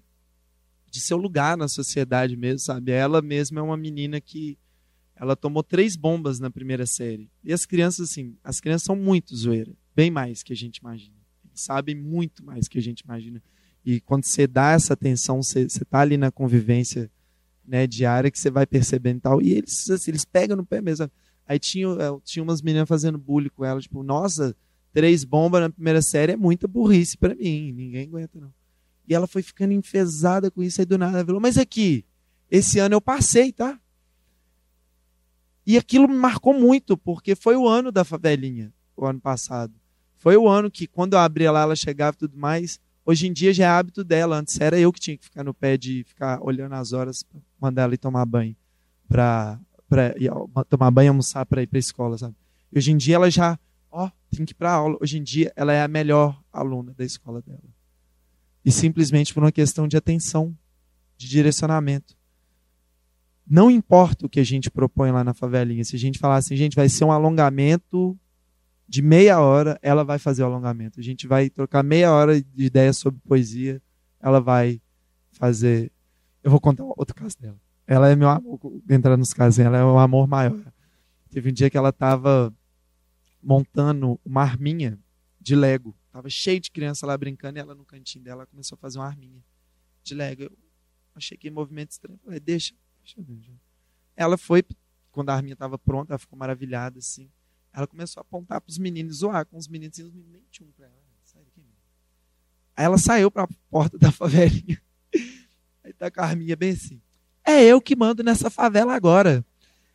de seu lugar na sociedade mesmo, sabe? Ela mesma é uma menina que ela tomou três bombas na primeira série. E as crianças, assim, as crianças são muito zoeira. Bem mais que a gente imagina. Sabem muito mais que a gente imagina. E quando você dá essa atenção, você, você tá ali na convivência né, diária que você vai percebendo e tal. E eles, assim, eles pegam no pé mesmo. Aí tinha, é, tinha umas meninas fazendo bullying com ela, tipo, nossa, três bombas na primeira série é muita burrice para mim. Ninguém aguenta, não. E ela foi ficando enfesada com isso, aí do nada ela falou, mas aqui, esse ano eu passei, tá? E aquilo me marcou muito, porque foi o ano da favelinha, o ano passado. Foi o ano que, quando eu abria lá, ela chegava e tudo mais. Hoje em dia já é hábito dela. Antes era eu que tinha que ficar no pé de ficar olhando as horas, mandar ela ir tomar banho. Pra, pra tomar banho e almoçar para ir para a escola, sabe? E hoje em dia ela já, ó, tem que ir para aula. Hoje em dia ela é a melhor aluna da escola dela. E simplesmente por uma questão de atenção, de direcionamento. Não importa o que a gente propõe lá na favelinha. Se a gente falar assim, gente, vai ser um alongamento de meia hora, ela vai fazer o alongamento. A gente vai trocar meia hora de ideias sobre poesia, ela vai fazer. Eu vou contar outro caso dela. Ela é meu amor, entrando nos casos, ela é o amor maior. Teve um dia que ela estava montando uma arminha de Lego. Tava cheio de criança lá brincando e ela no cantinho dela começou a fazer uma arminha de Lego. Eu achei que movimento estranho. Falei, deixa, Deixa eu ver. Ela foi, quando a arminha estava pronta, ela ficou maravilhada, assim. Ela começou a apontar para os meninos, zoar com os meninos, e os meninos nem tinham para ela. Sai daqui, Aí ela saiu para a porta da favelinha. Aí tá a Arminha bem assim. É eu que mando nessa favela agora.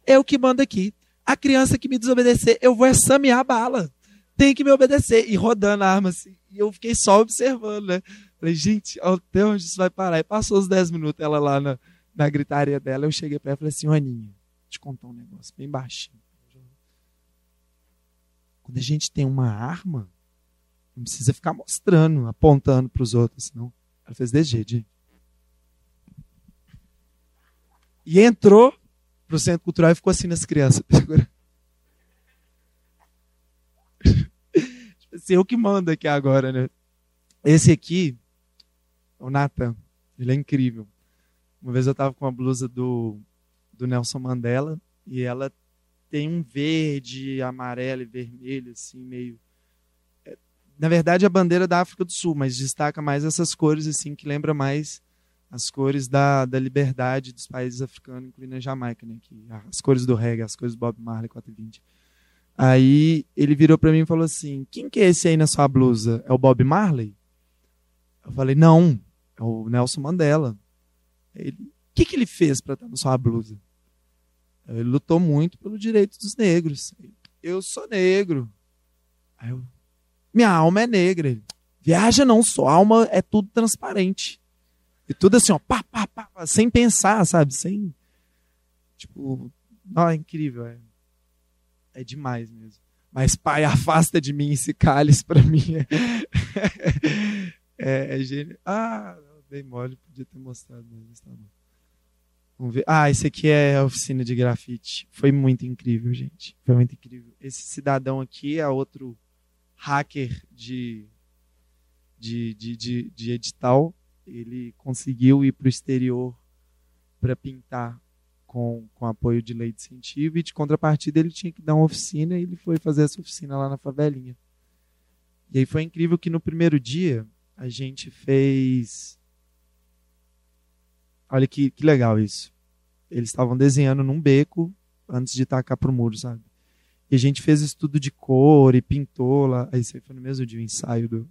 Eu que mando aqui. A criança que me desobedecer, eu vou essamear a bala. Tem que me obedecer. E rodando a arma assim. E eu fiquei só observando, né? Falei, gente, até onde isso vai parar? E passou os 10 minutos ela lá na, na gritaria dela, eu cheguei para ela e falei assim, Aninha, te contar um negócio bem baixinho. Quando a gente tem uma arma, não precisa ficar mostrando, apontando para os outros, senão ela fez jeito. E entrou para o centro cultural e ficou assim nas crianças. tipo assim, eu que mando aqui agora, né? Esse aqui, o Nathan, ele é incrível. Uma vez eu estava com a blusa do, do Nelson Mandela e ela tem um verde, amarelo e vermelho, assim, meio. É, na verdade, a bandeira da África do Sul, mas destaca mais essas cores, assim, que lembra mais as cores da, da liberdade dos países africanos, incluindo a Jamaica, né? Que, as cores do reggae, as cores do Bob Marley 420. Aí ele virou para mim e falou assim: Quem que é esse aí na sua blusa? É o Bob Marley? Eu falei: Não, é o Nelson Mandela. Ele, o que, que ele fez para estar na sua blusa? Ele lutou muito pelo direito dos negros. Eu sou negro. Aí eu, minha alma é negra. Ele, Viaja não, sua alma é tudo transparente. E tudo assim, ó, pá, pá, pá, pá sem pensar, sabe? Sem. Tipo, não, é incrível. É, é demais mesmo. Mas, pai, afasta de mim esse cálice para mim. É, é, é gênio. Ah, bem mole, podia ter mostrado, mas tá bom. Vamos ver. Ah, esse aqui é a oficina de grafite. Foi muito incrível, gente. Foi muito incrível. Esse cidadão aqui é outro hacker de, de, de, de, de edital. Ele conseguiu ir para o exterior para pintar com, com apoio de lei de incentivo e de contrapartida ele tinha que dar uma oficina e ele foi fazer essa oficina lá na favelinha. E aí foi incrível que no primeiro dia a gente fez Olha que, que legal isso. Eles estavam desenhando num beco antes de tacar pro muro, sabe? E a gente fez estudo de cor e pintou lá. Aí foi no mesmo dia o ensaio do.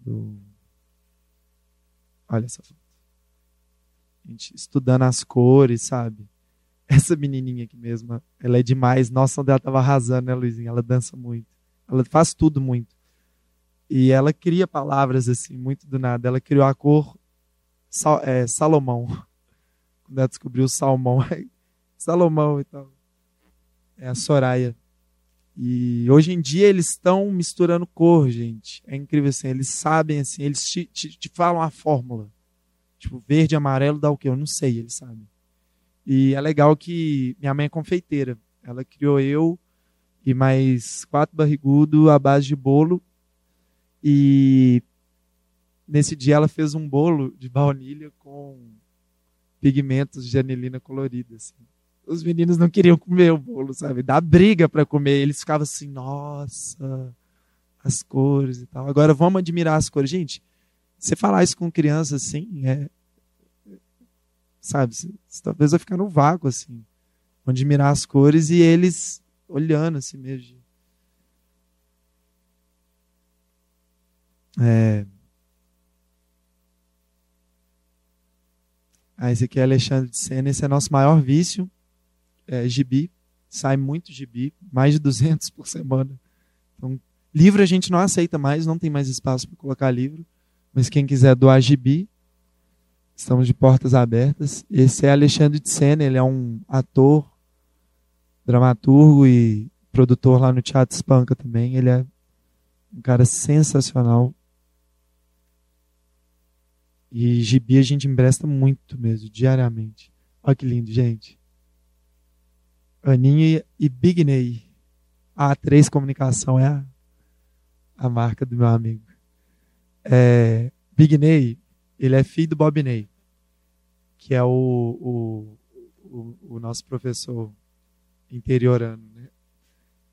do... Olha essa foto. A gente estudando as cores, sabe? Essa menininha aqui mesmo, ela é demais. Nossa, onde ela tava arrasando, né, Luizinha? Ela dança muito. Ela faz tudo muito. E ela cria palavras assim, muito do nada. Ela criou a cor Sal, é, Salomão. Quando ela descobriu o salmão. Salomão e tal. É a Soraya. E hoje em dia eles estão misturando cor, gente. É incrível assim. Eles sabem assim, eles te, te, te falam a fórmula. Tipo, verde, amarelo dá o quê? Eu não sei, eles sabem. E é legal que minha mãe é confeiteira. Ela criou eu e mais quatro barrigudo à base de bolo. E nesse dia ela fez um bolo de baunilha com pigmentos de anilina colorida. Assim. Os meninos não queriam comer o bolo, sabe? Dá briga para comer. Eles ficavam assim, nossa, as cores e tal. Agora vamos admirar as cores. Gente, você falar isso com criança assim, é. Sabe? Talvez vai ficar no vácuo, assim. Admirar as cores e eles olhando assim mesmo. É... Aqui é Alexandre de Sena, esse é nosso maior vício, é, gibi, sai muito gibi, mais de 200 por semana. Então, livro a gente não aceita mais, não tem mais espaço para colocar livro, mas quem quiser doar gibi, estamos de portas abertas. Esse é Alexandre de Sena, ele é um ator, dramaturgo e produtor lá no Teatro Espanca também. Ele é um cara sensacional. E gibi a gente empresta muito mesmo, diariamente. Olha que lindo, gente. Aninha e Big Ney. A A3 Comunicação é a, a marca do meu amigo. É, Big Ney, ele é filho do Bob Ney, que é o, o, o, o nosso professor interiorano, né?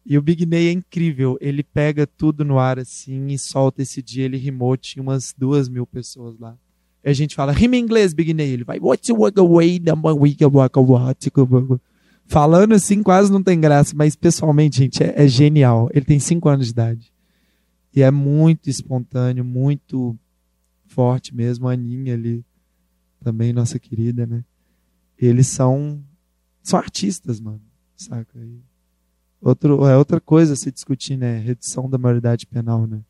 E o Big Ney é incrível. Ele pega tudo no ar assim e solta esse dia. Ele rimou, tinha umas duas mil pessoas lá. A gente fala, rima em inglês, Big Ney. Ele vai, what's work away, Falando assim quase não tem graça, mas pessoalmente, gente, é, é genial. Ele tem cinco anos de idade. E é muito espontâneo, muito forte mesmo. A Aninha ali, também nossa querida, né? Eles são, são artistas, mano saca? E outro, é outra coisa a se discutir, né? Redução da maioridade penal, né?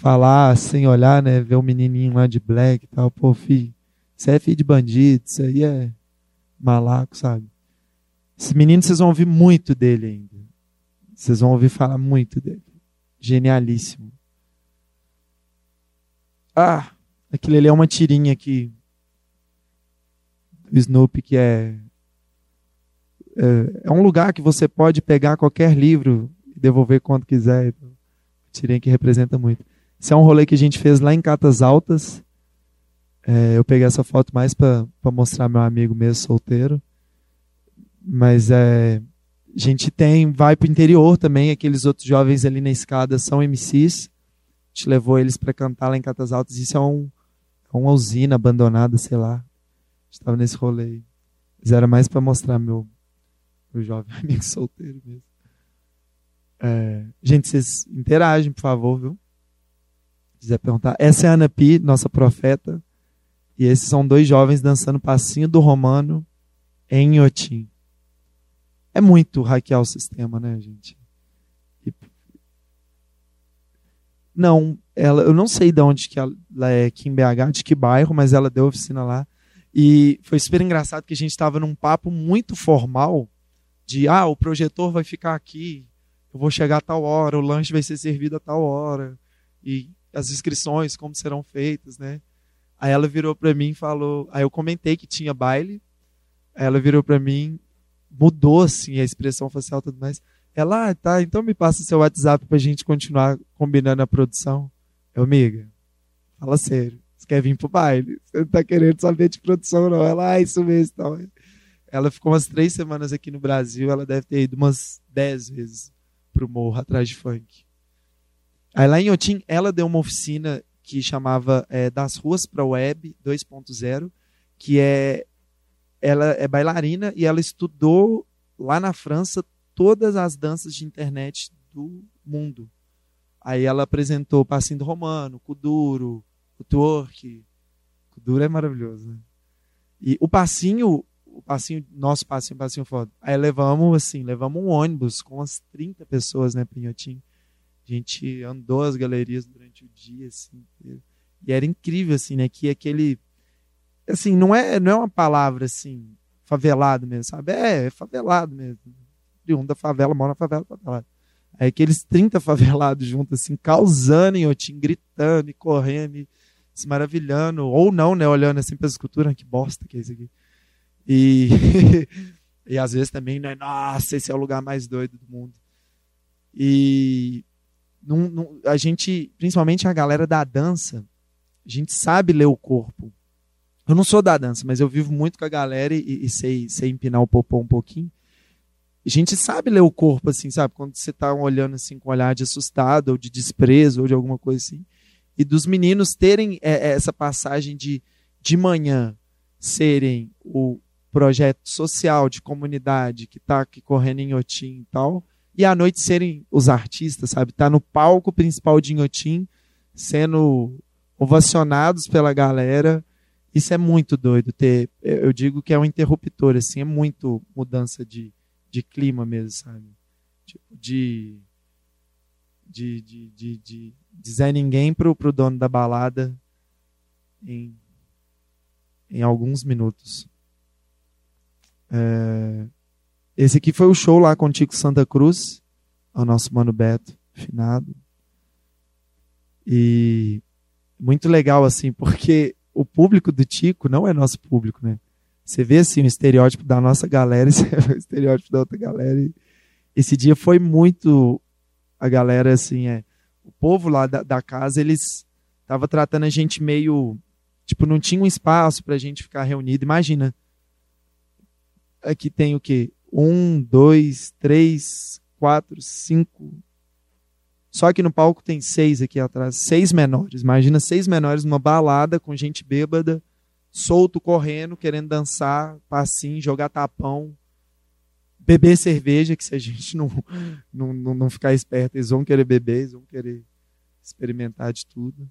Falar sem olhar, né? Ver um menininho lá de black e tal, pô, filho, você é filho de bandido, isso aí é malaco, sabe? Esse menino vocês vão ouvir muito dele ainda. Vocês vão ouvir falar muito dele. Genialíssimo. Ah, aquilo ali é uma tirinha aqui do Snoopy que é é, é um lugar que você pode pegar qualquer livro e devolver quando quiser. Tirei que representa muito. Esse é um rolê que a gente fez lá em Catas Altas. É, eu peguei essa foto mais para mostrar meu amigo mesmo solteiro. Mas é, a gente tem, vai para o interior também. Aqueles outros jovens ali na escada são MCs. A gente levou eles para cantar lá em Catas Altas. Isso é, um, é uma usina abandonada, sei lá. A gente estava nesse rolê. Mas era mais para mostrar meu, o jovem amigo solteiro mesmo. É, gente, vocês interagem, por favor, viu? Se quiser perguntar. Essa é a Ana Pi, nossa profeta. E esses são dois jovens dançando passinho do romano em Inhotim. É muito hackear o sistema, né, gente? Não, ela, eu não sei de onde que ela, ela é aqui em BH, de que bairro, mas ela deu oficina lá. E foi super engraçado que a gente estava num papo muito formal de ah, o projetor vai ficar aqui, eu vou chegar a tal hora, o lanche vai ser servido a tal hora, e as inscrições, como serão feitas, né? Aí ela virou para mim e falou, aí eu comentei que tinha baile, aí ela virou para mim, mudou assim a expressão facial tudo mais. Ela, ah, tá, então me passa seu WhatsApp pra gente continuar combinando a produção. Eu, amiga, fala sério, você quer vir pro baile? Você não tá querendo saber de produção, não. Ela, ah, isso mesmo, então. Ela ficou umas três semanas aqui no Brasil, ela deve ter ido umas dez vezes pro morro atrás de funk. Aí lá em Otim, ela deu uma oficina que chamava é, Das Ruas para Web 2.0, que é ela é bailarina e ela estudou lá na França todas as danças de internet do mundo. Aí ela apresentou passinho do romano, kuduro, o twerk. Kuduro é maravilhoso, né? E o passinho o passinho, nosso passinho, passinho foda. Aí levamos, assim, levamos um ônibus com umas 30 pessoas, né, Pinhotim. A gente andou as galerias durante o dia, assim, e era incrível, assim, né, que aquele, assim, não é, não é uma palavra, assim, favelado mesmo, sabe? É, é favelado mesmo. De um da favela, mora na favela, favelado. Aí aqueles 30 favelados juntos, assim, causando em Otim, gritando e correndo e se maravilhando, ou não, né, olhando assim para as esculturas, que bosta que é isso aqui. E, e às vezes também, né? Nossa, esse é o lugar mais doido do mundo. E não, a gente, principalmente a galera da dança, a gente sabe ler o corpo. Eu não sou da dança, mas eu vivo muito com a galera e, e sei, sei empinar o popô um pouquinho. A gente sabe ler o corpo, assim, sabe? Quando você está olhando assim com um olhar de assustado, ou de desprezo, ou de alguma coisa assim. E dos meninos terem é, é essa passagem de, de manhã serem o projeto social de comunidade que está aqui correndo em Otim e tal, e à noite serem os artistas, sabe? Tá no palco principal de Inhotim, sendo ovacionados pela galera. Isso é muito doido ter, eu digo que é um interruptor assim, é muito mudança de, de clima mesmo, sabe? Tipo, de de, de, de, de, Zé Ninguém pro, pro dono da balada em, em alguns minutos. É, esse aqui foi o show lá com o Tico Santa Cruz, o nosso mano Beto, finado. E muito legal, assim, porque o público do Tico não é nosso público, né? Você vê, assim, o estereótipo da nossa galera e você vê o estereótipo da outra galera. E esse dia foi muito a galera, assim, é. O povo lá da, da casa, eles tava tratando a gente meio. Tipo, não tinha um espaço pra gente ficar reunido. Imagina. Aqui tem o quê? Um, dois, três, quatro, cinco. Só que no palco tem seis aqui atrás, seis menores. Imagina seis menores numa balada com gente bêbada, solto, correndo, querendo dançar, passinho, jogar tapão, beber cerveja, que se a gente não, não, não, não ficar esperto, eles vão querer beber, eles vão querer experimentar de tudo.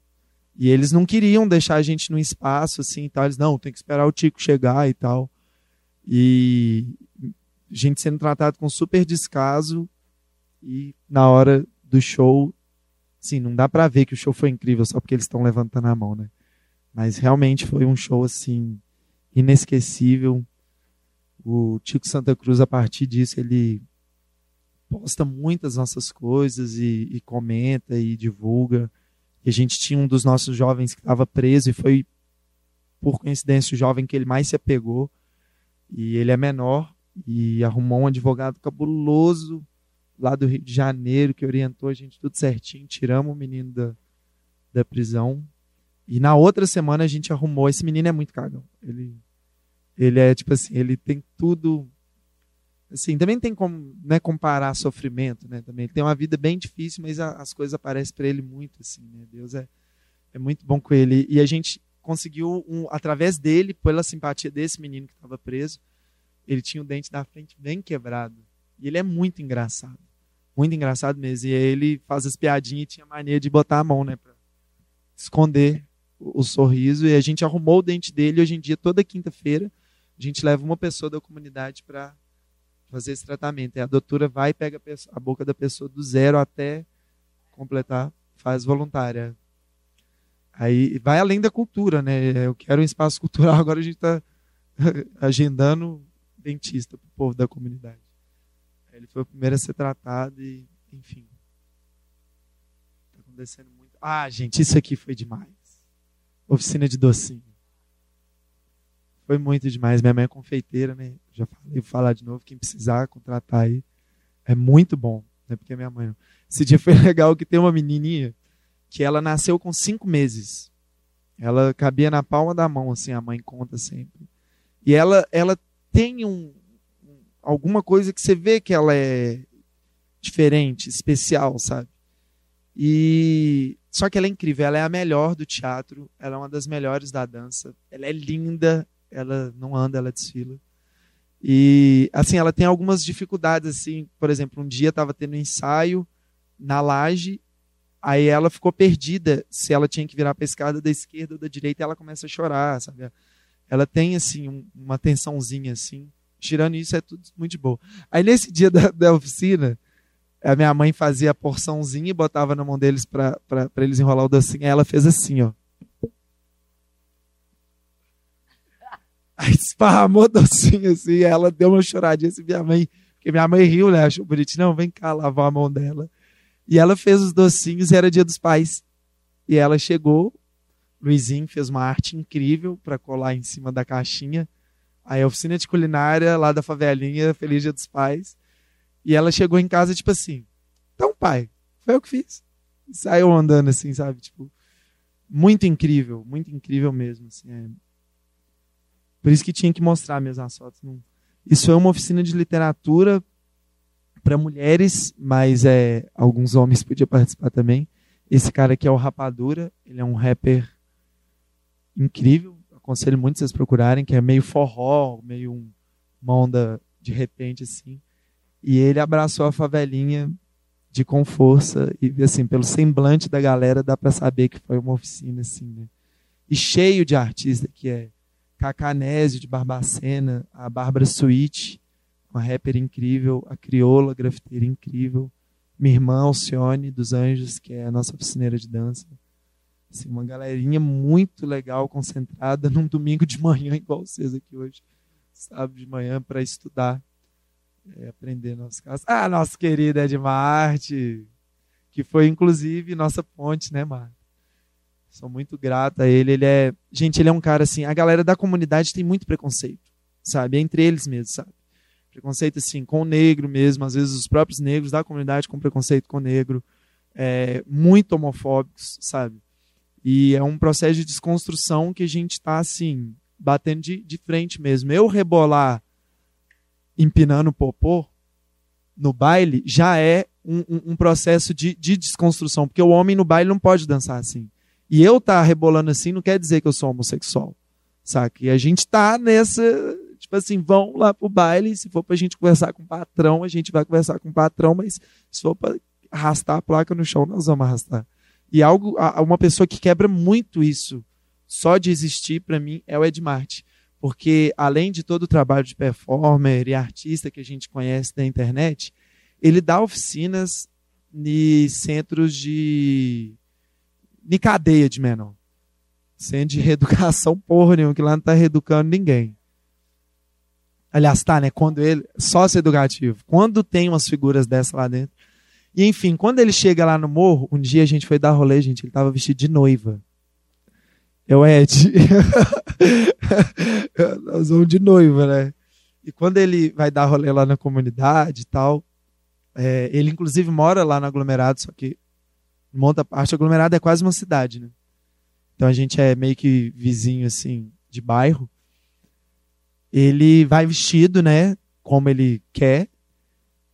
E eles não queriam deixar a gente num espaço assim e tal. Eles, não, tem que esperar o Tico chegar e tal. E, gente sendo tratado com super descaso e na hora do show, sim, não dá para ver que o show foi incrível só porque eles estão levantando a mão, né? Mas realmente foi um show assim inesquecível. O Tico Santa Cruz a partir disso ele posta muitas nossas coisas e, e comenta e divulga. E a gente tinha um dos nossos jovens que estava preso e foi por coincidência o jovem que ele mais se apegou. E ele é menor, e arrumou um advogado cabuloso lá do Rio de Janeiro que orientou a gente tudo certinho. Tiramos o menino da, da prisão. E na outra semana a gente arrumou. Esse menino é muito cagão. Ele, ele é tipo assim, ele tem tudo. Assim, também tem como né, comparar sofrimento, né? Também ele tem uma vida bem difícil, mas a, as coisas aparecem para ele muito assim, né? Deus é, é muito bom com ele. E a gente conseguiu um, através dele, pela simpatia desse menino que estava preso, ele tinha o dente da frente bem quebrado. E ele é muito engraçado. Muito engraçado mesmo. E ele faz as piadinhas e tinha mania de botar a mão, né? Pra esconder o, o sorriso. E a gente arrumou o dente dele. Hoje em dia, toda quinta-feira, a gente leva uma pessoa da comunidade para fazer esse tratamento. E a doutora vai e pega a, pessoa, a boca da pessoa do zero até completar, faz voluntária. Aí vai além da cultura, né? Eu quero um espaço cultural, agora a gente está agendando dentista para o povo da comunidade. Ele foi o primeiro a ser tratado e, enfim. Está acontecendo muito. Ah, gente, isso aqui foi demais. Oficina de docinho. Foi muito demais. Minha mãe é confeiteira, né? Já falei, vou falar de novo. Quem precisar contratar aí. É muito bom. Não é porque minha mãe. Esse dia foi legal que tem uma menininha que ela nasceu com cinco meses. Ela cabia na palma da mão, assim, a mãe conta sempre. E ela, ela tem um, alguma coisa que você vê que ela é diferente, especial, sabe? E só que ela é incrível, ela é a melhor do teatro, ela é uma das melhores da dança, ela é linda, ela não anda, ela desfila. E assim, ela tem algumas dificuldades assim, por exemplo, um dia estava tendo um ensaio na laje, aí ela ficou perdida se ela tinha que virar para a escada da esquerda ou da direita, e ela começa a chorar, sabe? Ela tem assim um, uma tensãozinha assim. Tirando isso, é tudo muito de boa. Aí nesse dia da, da oficina, a minha mãe fazia a porçãozinha e botava na mão deles para eles enrolar o docinho. Aí ela fez assim, ó. Aí esparramou o docinho assim, ela deu uma choradinha assim, minha mãe, porque minha mãe riu, né? Achou bonitinho, não, vem cá lavar a mão dela. E ela fez os docinhos e era dia dos pais. E ela chegou, Luizinho fez uma arte incrível para colar em cima da caixinha. Aí a oficina de culinária lá da favelinha, Feliz Dia dos Pais. E ela chegou em casa tipo assim: "Então pai. Foi eu que fiz. saiu andando assim, sabe? Tipo, muito incrível, muito incrível mesmo. Assim, é. Por isso que tinha que mostrar mesmo as fotos. Isso é uma oficina de literatura para mulheres, mas é, alguns homens podiam participar também. Esse cara aqui é o Rapadura, ele é um rapper incrível, aconselho muito vocês procurarem, que é meio forró, meio um, uma onda de repente assim. E ele abraçou a favelinha de com força e assim, pelo semblante da galera dá para saber que foi uma oficina assim, né? E cheio de artistas que é Cacanésio de Barbacena, a Bárbara Suíte, uma rapper incrível, a Crioula, grafiteira incrível, minha irmã Alcione dos Anjos, que é a nossa oficineira de dança. Assim, uma galerinha muito legal, concentrada num domingo de manhã, igual vocês aqui hoje, sábado de manhã, para estudar, é, aprender nosso caso. Ah, nossa querida Ed Marte, que foi inclusive nossa ponte, né, Marta? Sou muito grato a ele. Ele é. Gente, ele é um cara assim. A galera da comunidade tem muito preconceito, sabe? Entre eles mesmos, sabe? Preconceito, assim, com o negro mesmo. Às vezes os próprios negros da comunidade com preconceito com o negro. É, muito homofóbicos, sabe? E é um processo de desconstrução que a gente está, assim, batendo de, de frente mesmo. Eu rebolar empinando popô no baile já é um, um, um processo de, de, desconstrução, porque o homem no baile não pode dançar assim. E eu tá rebolando assim não quer dizer que eu sou homossexual, saca? E a gente tá nessa, tipo assim, vão lá pro baile, se for pra gente conversar com o patrão, a gente vai conversar com o patrão, mas se for pra arrastar a placa no chão, nós vamos arrastar. E algo, uma pessoa que quebra muito isso, só de existir, para mim, é o Ed Marte. Porque, além de todo o trabalho de performer e artista que a gente conhece da internet, ele dá oficinas em centros de. em cadeia de menor. Sendo de reeducação porra nenhuma, que lá não está reeducando ninguém. Aliás, tá, né? Quando ele. Sócio educativo. Quando tem umas figuras dessa lá dentro, e enfim, quando ele chega lá no morro, um dia a gente foi dar rolê, gente, ele estava vestido de noiva. Eu, Ed. Nós vamos de noiva, né? E quando ele vai dar rolê lá na comunidade e tal, é, ele inclusive mora lá no aglomerado, só que monta parte aglomerado é quase uma cidade, né? Então a gente é meio que vizinho assim de bairro. Ele vai vestido, né, como ele quer.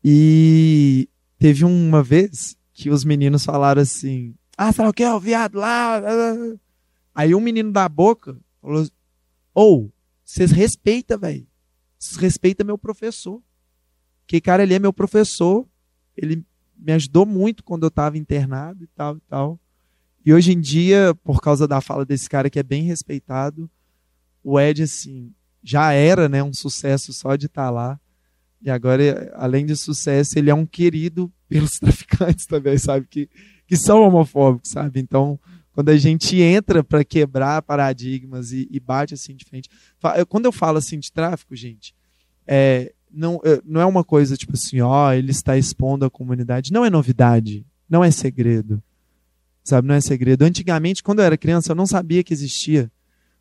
E Teve uma vez que os meninos falaram assim: Ah, será o que? O viado lá. Aí um menino da boca falou: Ou, oh, vocês respeitam, velho. Vocês respeitam meu professor. Que cara, ele é meu professor. Ele me ajudou muito quando eu estava internado e tal e tal. E hoje em dia, por causa da fala desse cara que é bem respeitado, o Ed, assim, já era né, um sucesso só de estar tá lá. E agora, além de sucesso, ele é um querido pelos traficantes também, sabe? Que, que são homofóbicos, sabe? Então, quando a gente entra para quebrar paradigmas e, e, bate assim de frente. Quando eu falo assim de tráfico, gente, é, não, é, não é uma coisa tipo assim, ó, ele está expondo a comunidade. Não é novidade, não é segredo. Sabe, não é segredo. Antigamente, quando eu era criança, eu não sabia que existia,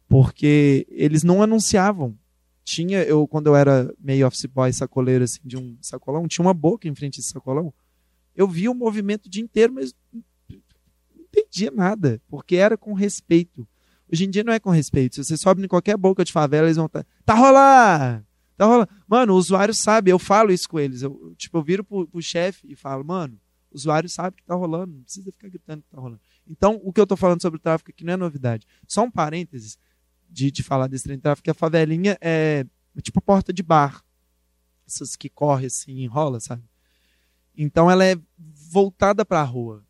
porque eles não anunciavam tinha, eu quando eu era meio office boy sacoleiro assim, de um sacolão, tinha uma boca em frente desse sacolão. Eu via o movimento o dia inteiro, mas não entendia nada, porque era com respeito. Hoje em dia não é com respeito. Se você sobe em qualquer boca de favela, eles vão estar. Tá, tá rolando! Tá rolando. Mano, o usuário sabe, eu falo isso com eles. Eu, tipo, eu viro pro, pro chefe e falo, mano, o usuário sabe que tá rolando, não precisa ficar gritando que tá rolando. Então, o que eu tô falando sobre o tráfico aqui não é novidade. Só um parênteses de, de falar desse trem de tráfico, que a favelinha é, tipo a porta de bar. Essas que corre assim, enrola, sabe? Então ela é voltada para a rua.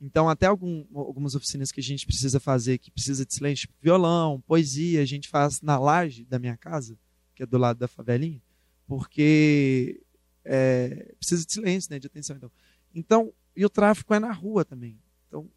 Então, até algum, algumas oficinas que a gente precisa fazer, que precisa de silêncio, tipo violão, poesia, a gente faz na laje da minha casa, que é do lado da favelinha, porque é, precisa de silêncio, né, de atenção. Então. então, e o tráfico é na rua também. Então,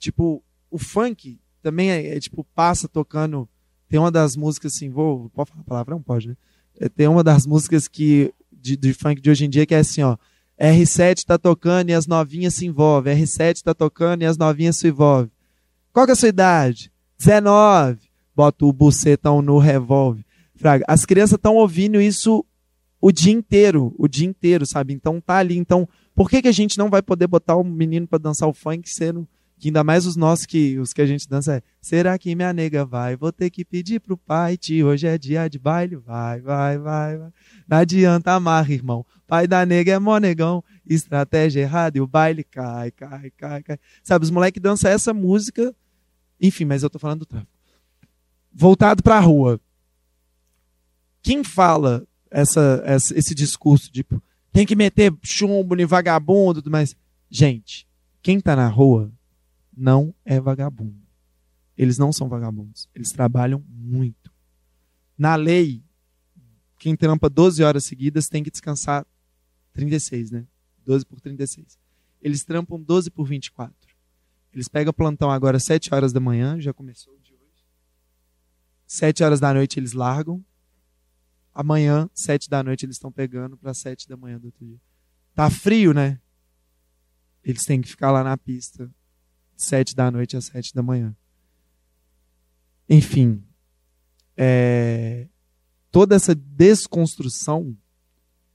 tipo, o funk também é, é, tipo, passa tocando. Tem uma das músicas assim, vou. Pode falar palavrão? Pode, né? É, tem uma das músicas que de, de, funk de hoje em dia que é assim, ó. R7 tá tocando e as novinhas se envolvem. R7 tá tocando e as novinhas se envolvem. Qual que é a sua idade? 19. Bota o bucetão no revólver. Fraga, as crianças estão ouvindo isso o dia inteiro, o dia inteiro, sabe? Então tá ali. Então, Por que, que a gente não vai poder botar o menino para dançar o funk sendo que ainda mais os nossos que os que a gente dança é será que minha nega vai? Vou ter que pedir pro pai tio hoje é dia de baile. Vai vai vai vai. Não adianta amarra irmão. Pai da nega é monegão estratégia errada e o baile cai cai cai cai. Sabe os moleques dançam essa música. Enfim mas eu tô falando do tráfico voltado para a rua. Quem fala essa, essa, esse discurso tipo tem que meter chumbo em vagabundo, mas gente, quem está na rua não é vagabundo. Eles não são vagabundos, eles trabalham muito. Na lei, quem trampa 12 horas seguidas tem que descansar 36, né? 12 por 36. Eles trampam 12 por 24. Eles pegam plantão agora 7 horas da manhã, já começou o de hoje. 7 horas da noite eles largam, Amanhã, sete da noite, eles estão pegando para sete da manhã do outro dia. Tá frio, né? Eles têm que ficar lá na pista, sete da noite às sete da manhã. Enfim, é, toda essa desconstrução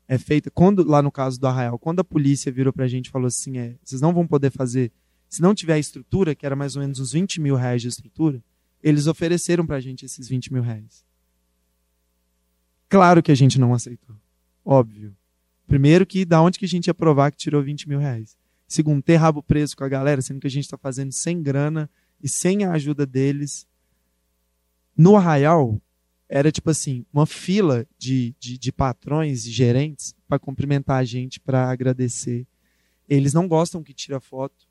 é feita quando lá no caso do Arraial, quando a polícia virou para a gente e falou assim, é, vocês não vão poder fazer, se não tiver estrutura, que era mais ou menos uns 20 mil reais de estrutura, eles ofereceram para a gente esses 20 mil reais. Claro que a gente não aceitou. Óbvio. Primeiro que da onde que a gente ia provar que tirou 20 mil reais? Segundo, ter rabo preso com a galera, sendo que a gente está fazendo sem grana e sem a ajuda deles. No Arraial, era tipo assim, uma fila de, de, de patrões e gerentes para cumprimentar a gente, para agradecer. Eles não gostam que tira foto.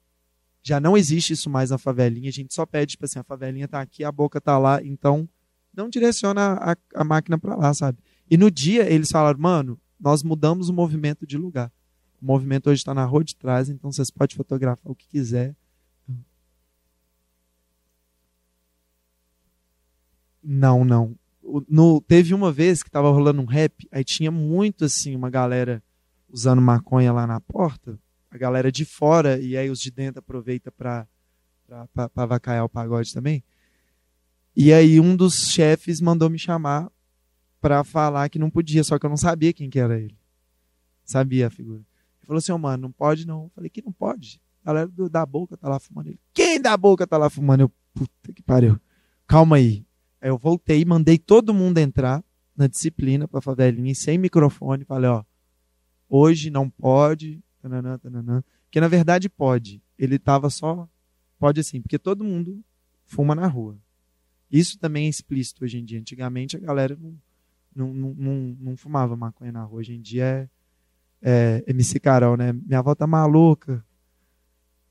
Já não existe isso mais na favelinha. A gente só pede, tipo assim, a favelinha está aqui, a boca está lá, então não direciona a, a máquina para lá, sabe? E no dia eles falaram, mano, nós mudamos o movimento de lugar. O movimento hoje está na rua de trás, então vocês podem fotografar o que quiser. Não, não. No, teve uma vez que estava rolando um rap, aí tinha muito assim, uma galera usando maconha lá na porta, a galera de fora, e aí os de dentro aproveita para avacaiar o pagode também. E aí um dos chefes mandou me chamar para falar que não podia, só que eu não sabia quem que era ele. Sabia a figura. Falou assim, oh, mano, não pode não. Eu falei, que não pode? A galera do, da boca tá lá fumando. Ele, quem da boca tá lá fumando? Eu, puta que pariu. Calma aí. Aí eu voltei, mandei todo mundo entrar na disciplina pra favelinha, sem microfone. Falei, ó, hoje não pode, tananã, tananã. Que na verdade pode. Ele tava só, pode assim, porque todo mundo fuma na rua. Isso também é explícito hoje em dia. Antigamente a galera não, não, não, não, não fumava maconha na rua. Hoje em dia é, é MC Carol, né? Minha avó tá maluca.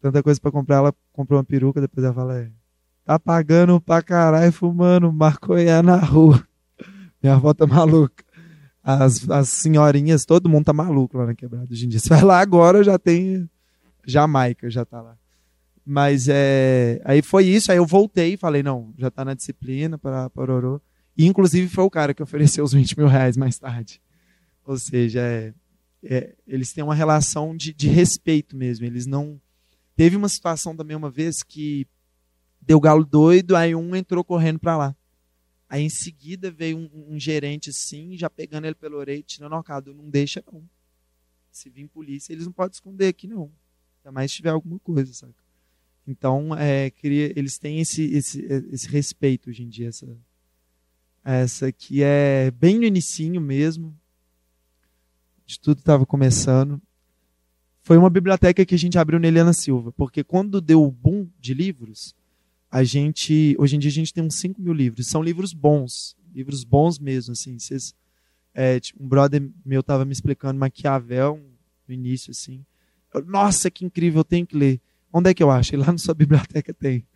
Tanta coisa para comprar, ela comprou uma peruca, depois ela fala, é, tá pagando pra caralho fumando maconha na rua. Minha avó tá maluca. As, as senhorinhas, todo mundo tá maluco lá na quebrada hoje em dia. Você vai lá agora, já tem Jamaica, já tá lá. Mas é, aí foi isso, aí eu voltei e falei, não, já tá na disciplina para Pororô. E, inclusive, foi o cara que ofereceu os 20 mil reais mais tarde. Ou seja, é, é, eles têm uma relação de, de, respeito mesmo. Eles não. Teve uma situação também uma vez que deu galo doido, aí um entrou correndo para lá. Aí em seguida veio um, um, gerente assim, já pegando ele pelo orelha, tirando o cadu, não deixa não. Se vir polícia, eles não podem esconder aqui não. Ainda mais se tiver alguma coisa, sabe? Então, é, queria, eles têm esse, esse, esse respeito hoje em dia, essa, essa aqui é bem no inicinho mesmo. De tudo estava começando. Foi uma biblioteca que a gente abriu na Eliana Silva, porque quando deu o boom de livros, a gente, hoje em dia a gente tem uns 5 mil livros. São livros bons, livros bons mesmo, assim. Vocês, é, tipo, um brother meu estava me explicando Maquiavel no início, assim. Eu, Nossa, que incrível, eu tenho que ler. Onde é que eu acho? Lá na sua biblioteca tem.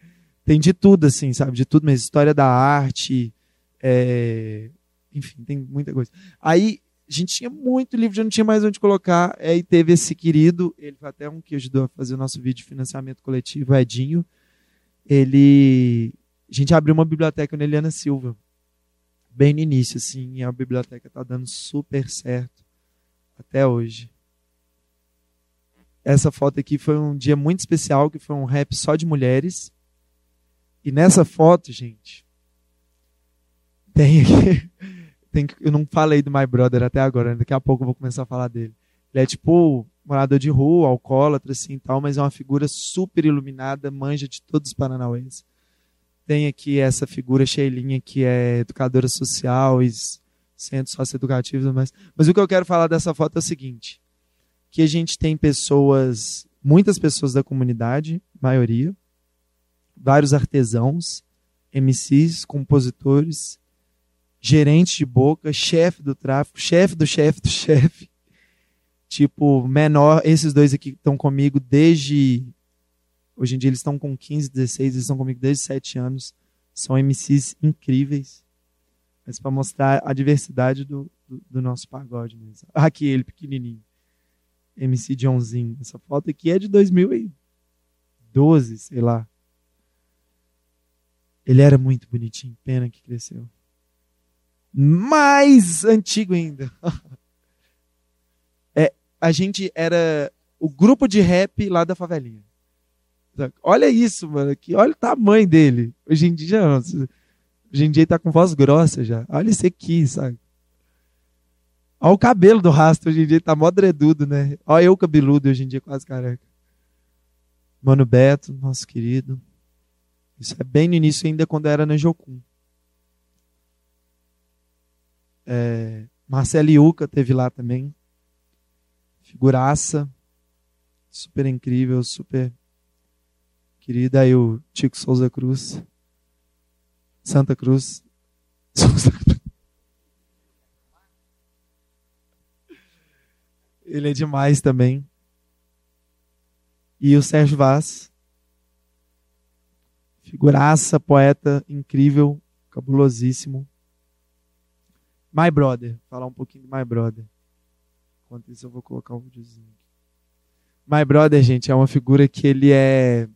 Tem de tudo, assim, sabe? De tudo mesmo. História da arte, é, enfim, tem muita coisa. Aí a gente tinha muito livro, já não tinha mais onde colocar. Aí teve esse querido, ele foi até um que ajudou a fazer o nosso vídeo de financiamento coletivo, Edinho. Ele. A gente abriu uma biblioteca na Eliana Silva. Bem no início, assim, e a biblioteca está dando super certo até hoje. Essa foto aqui foi um dia muito especial, que foi um rap só de mulheres. E nessa foto, gente, tem aqui. Tem, eu não falei do My Brother até agora, né? daqui a pouco eu vou começar a falar dele. Ele é tipo morador de rua, alcoólatra, assim tal, mas é uma figura super iluminada, manja de todos os paranauês. Tem aqui essa figura Sheilinha, que é educadora social e centro socioeducativo, mas, mas o que eu quero falar dessa foto é o seguinte, que a gente tem pessoas, muitas pessoas da comunidade, maioria, vários artesãos, MCs, compositores, gerente de boca, chefe do tráfico, chefe do chefe do chefe, tipo, menor, esses dois aqui estão comigo desde. Hoje em dia eles estão com 15, 16, eles estão comigo desde 7 anos. São MCs incríveis. Mas para mostrar a diversidade do, do, do, nosso pagode mesmo. Aqui ele, pequenininho. MC Johnzinho. Essa foto aqui é de 2012, sei lá. Ele era muito bonitinho, pena que cresceu. Mais antigo ainda. a gente era o grupo de rap lá da favelinha. Olha isso, mano. Que, olha o tamanho dele. Hoje em dia, hoje em dia ele tá com voz grossa já. Olha isso aqui, sabe? Olha o cabelo do rastro. Hoje em dia ele tá mó dredudo, né? Olha eu cabeludo hoje em dia, quase careca. Mano Beto, nosso querido. Isso é bem no início, ainda quando era na Jocum. É, Marcelo Iuca teve lá também figuraça, super incrível, super querida. Aí o Tico Souza Cruz, Santa Cruz. Souza Cruz. Ele é demais também. E o Sérgio Vaz, figuraça, poeta incrível, cabulosíssimo. My Brother, falar um pouquinho do My Brother. Enquanto isso, eu vou colocar um videozinho aqui. My Brother, gente, é uma figura que ele é,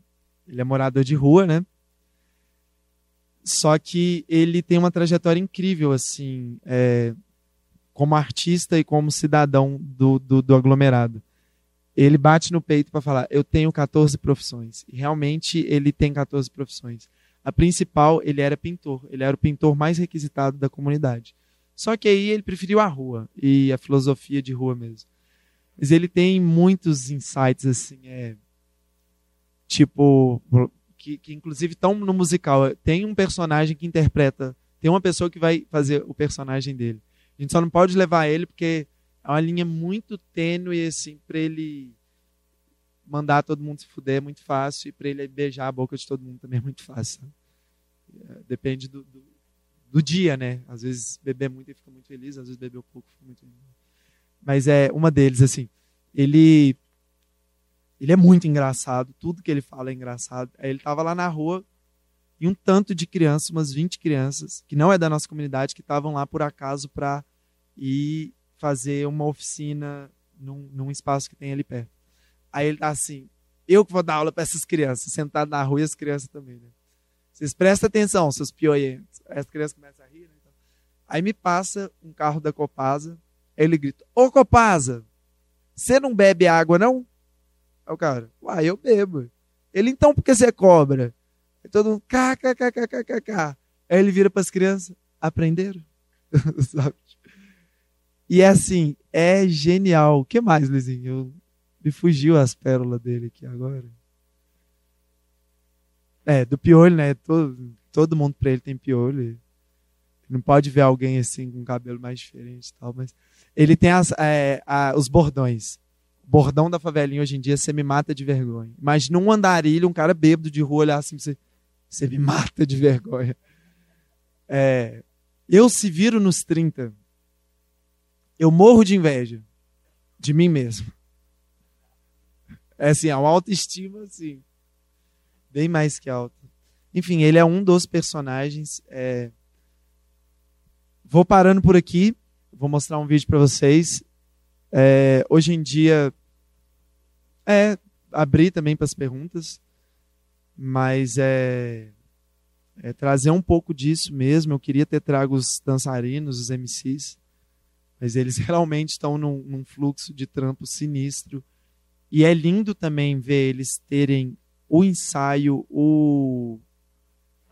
ele é morador de rua, né? Só que ele tem uma trajetória incrível, assim, é, como artista e como cidadão do, do, do aglomerado. Ele bate no peito para falar: Eu tenho 14 profissões. E realmente ele tem 14 profissões. A principal, ele era pintor. Ele era o pintor mais requisitado da comunidade. Só que aí ele preferiu a rua e a filosofia de rua mesmo. Mas ele tem muitos insights assim, é tipo que, que inclusive estão no musical. Tem um personagem que interpreta, tem uma pessoa que vai fazer o personagem dele. A gente só não pode levar ele porque é uma linha muito tênue assim para ele mandar todo mundo se fuder é muito fácil e para ele beijar a boca de todo mundo também é muito fácil. É, depende do, do do dia, né? Às vezes beber muito e fica muito feliz, às vezes beber pouco fica muito feliz. Mas é uma deles, assim. Ele ele é muito engraçado, tudo que ele fala é engraçado. Aí ele estava lá na rua e um tanto de crianças, umas 20 crianças, que não é da nossa comunidade, que estavam lá por acaso para ir fazer uma oficina num, num espaço que tem ali perto. Aí ele tá assim, eu que vou dar aula para essas crianças, sentado na rua e as crianças também, né? Vocês prestem atenção, seus pioientos. As crianças começam a rir. Né? Aí me passa um carro da Copasa. Aí ele grita: Ô Copasa, você não bebe água, não? Aí o cara: Uai, eu bebo. Ele, então por que você cobra? Aí todo mundo: kkkkkk. Aí ele vira para as crianças: Aprenderam? e é assim, é genial. O que mais, Luizinho? Eu, me fugiu as pérolas dele aqui agora. É, do piolho, né? Todo, todo mundo pra ele tem piolho. Não pode ver alguém assim com cabelo mais diferente tal, mas ele tem as, é, a, os bordões. O bordão da favelinha hoje em dia, você me mata de vergonha. Imagina um andarilho, um cara bêbado de rua olhar assim, você, você me mata de vergonha. É, eu se viro nos 30, eu morro de inveja de mim mesmo. É assim, a autoestima, assim, bem mais que alta. Enfim, ele é um dos personagens. É... Vou parando por aqui. Vou mostrar um vídeo para vocês. É... Hoje em dia, é abrir também para as perguntas, mas é... é trazer um pouco disso mesmo. Eu queria ter trago os dançarinos, os MCs, mas eles realmente estão num, num fluxo de trampo sinistro. E é lindo também ver eles terem o ensaio, o,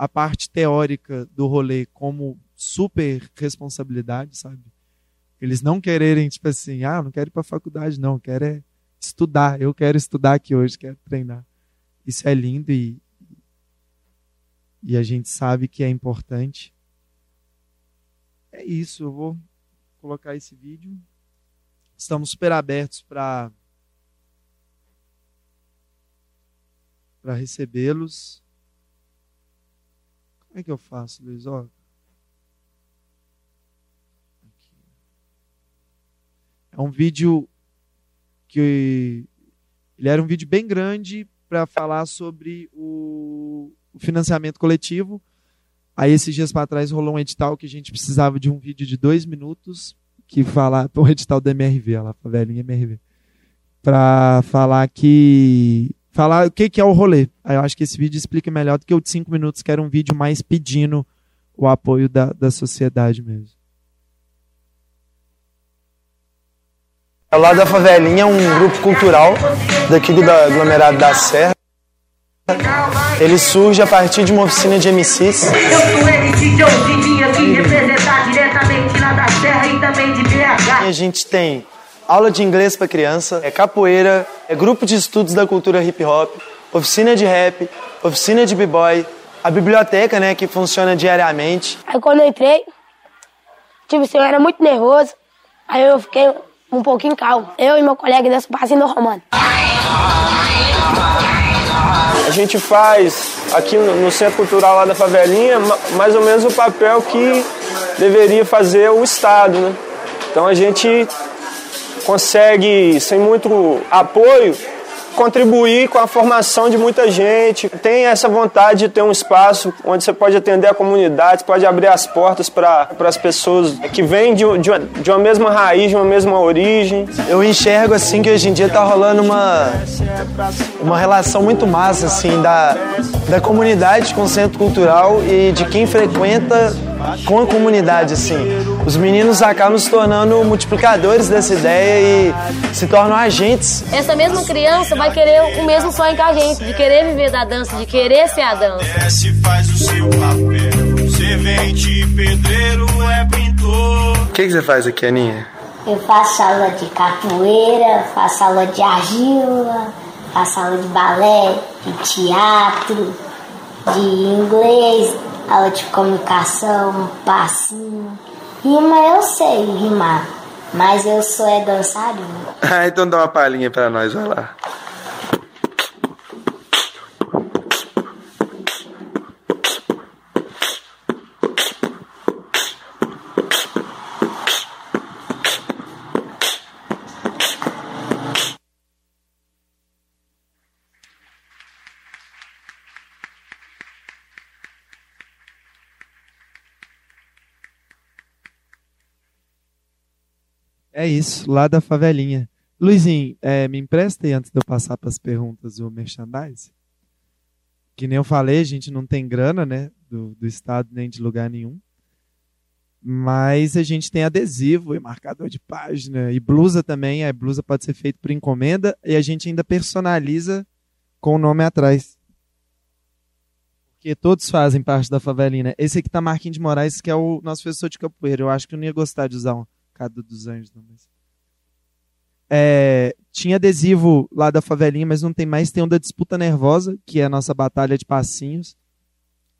a parte teórica do rolê como super responsabilidade, sabe? Eles não quererem, tipo assim, ah, não quero ir para faculdade, não, quero é estudar. Eu quero estudar aqui hoje, quero treinar. Isso é lindo e, e a gente sabe que é importante. É isso, eu vou colocar esse vídeo. Estamos super abertos para para recebê-los. Como é que eu faço, Luiz? Ó. É um vídeo que ele era um vídeo bem grande para falar sobre o, o financiamento coletivo. Aí esses dias para trás rolou um edital que a gente precisava de um vídeo de dois minutos que falar um edital da MRV, lá, favelinha MRV, para falar que falar o que, que é o rolê. Aí eu acho que esse vídeo explica melhor do que o de cinco minutos, que era um vídeo mais pedindo o apoio da, da sociedade mesmo. O Lado da Favelinha é um grupo cultural daqui do aglomerado da Serra. Ele surge a partir de uma oficina de MCs. Eu sou MC Joe, vim aqui representar diretamente lá da Serra e também de BH. E a gente tem aula de inglês para criança, é capoeira, é grupo de estudos da cultura hip hop, oficina de rap, oficina de b-boy, a biblioteca, né, que funciona diariamente. Aí quando eu entrei, tipo assim, eu era muito nervoso, aí eu fiquei um pouquinho calmo. Eu e meu colega desse passinho do Romano. A gente faz aqui no Centro Cultural lá da Favelinha mais ou menos o papel que deveria fazer o Estado, né? Então a gente consegue, sem muito apoio, contribuir com a formação de muita gente. Tem essa vontade de ter um espaço onde você pode atender a comunidade, pode abrir as portas para as pessoas que vêm de, de, uma, de uma mesma raiz, de uma mesma origem. Eu enxergo assim que hoje em dia está rolando uma, uma relação muito massa assim da, da comunidade com o centro cultural e de quem frequenta com a comunidade, assim. Os meninos acabam se tornando multiplicadores dessa ideia e se tornam agentes. Essa mesma criança vai querer o mesmo sonho que a gente, de querer viver da dança, de querer ser a dança. Se faz o seu papel, servente, pedreiro, é pintor. O que, que você faz aqui, Aninha? Eu faço aula de capoeira, faço aula de argila, faço aula de balé, de teatro, de inglês, aula de comunicação, passinho. Rima eu sei rimar, mas eu sou é dançarino. ah, então dá uma palhinha pra nós, vai lá. É isso, lá da favelinha. Luizinho, é, me empresta aí antes de eu passar para as perguntas o merchandise? Que nem eu falei, a gente não tem grana, né? Do, do estado nem de lugar nenhum. Mas a gente tem adesivo e marcador de página. E blusa também. A blusa pode ser feita por encomenda. E a gente ainda personaliza com o nome atrás. Porque todos fazem parte da favelina. Esse aqui tá Marquinhos de Moraes, que é o nosso professor de capoeira. Eu acho que eu não ia gostar de usar um Cado dos Anjos, não, mas... É, tinha adesivo lá da favelinha, mas não tem mais. Tem um da Disputa Nervosa, que é a nossa batalha de passinhos.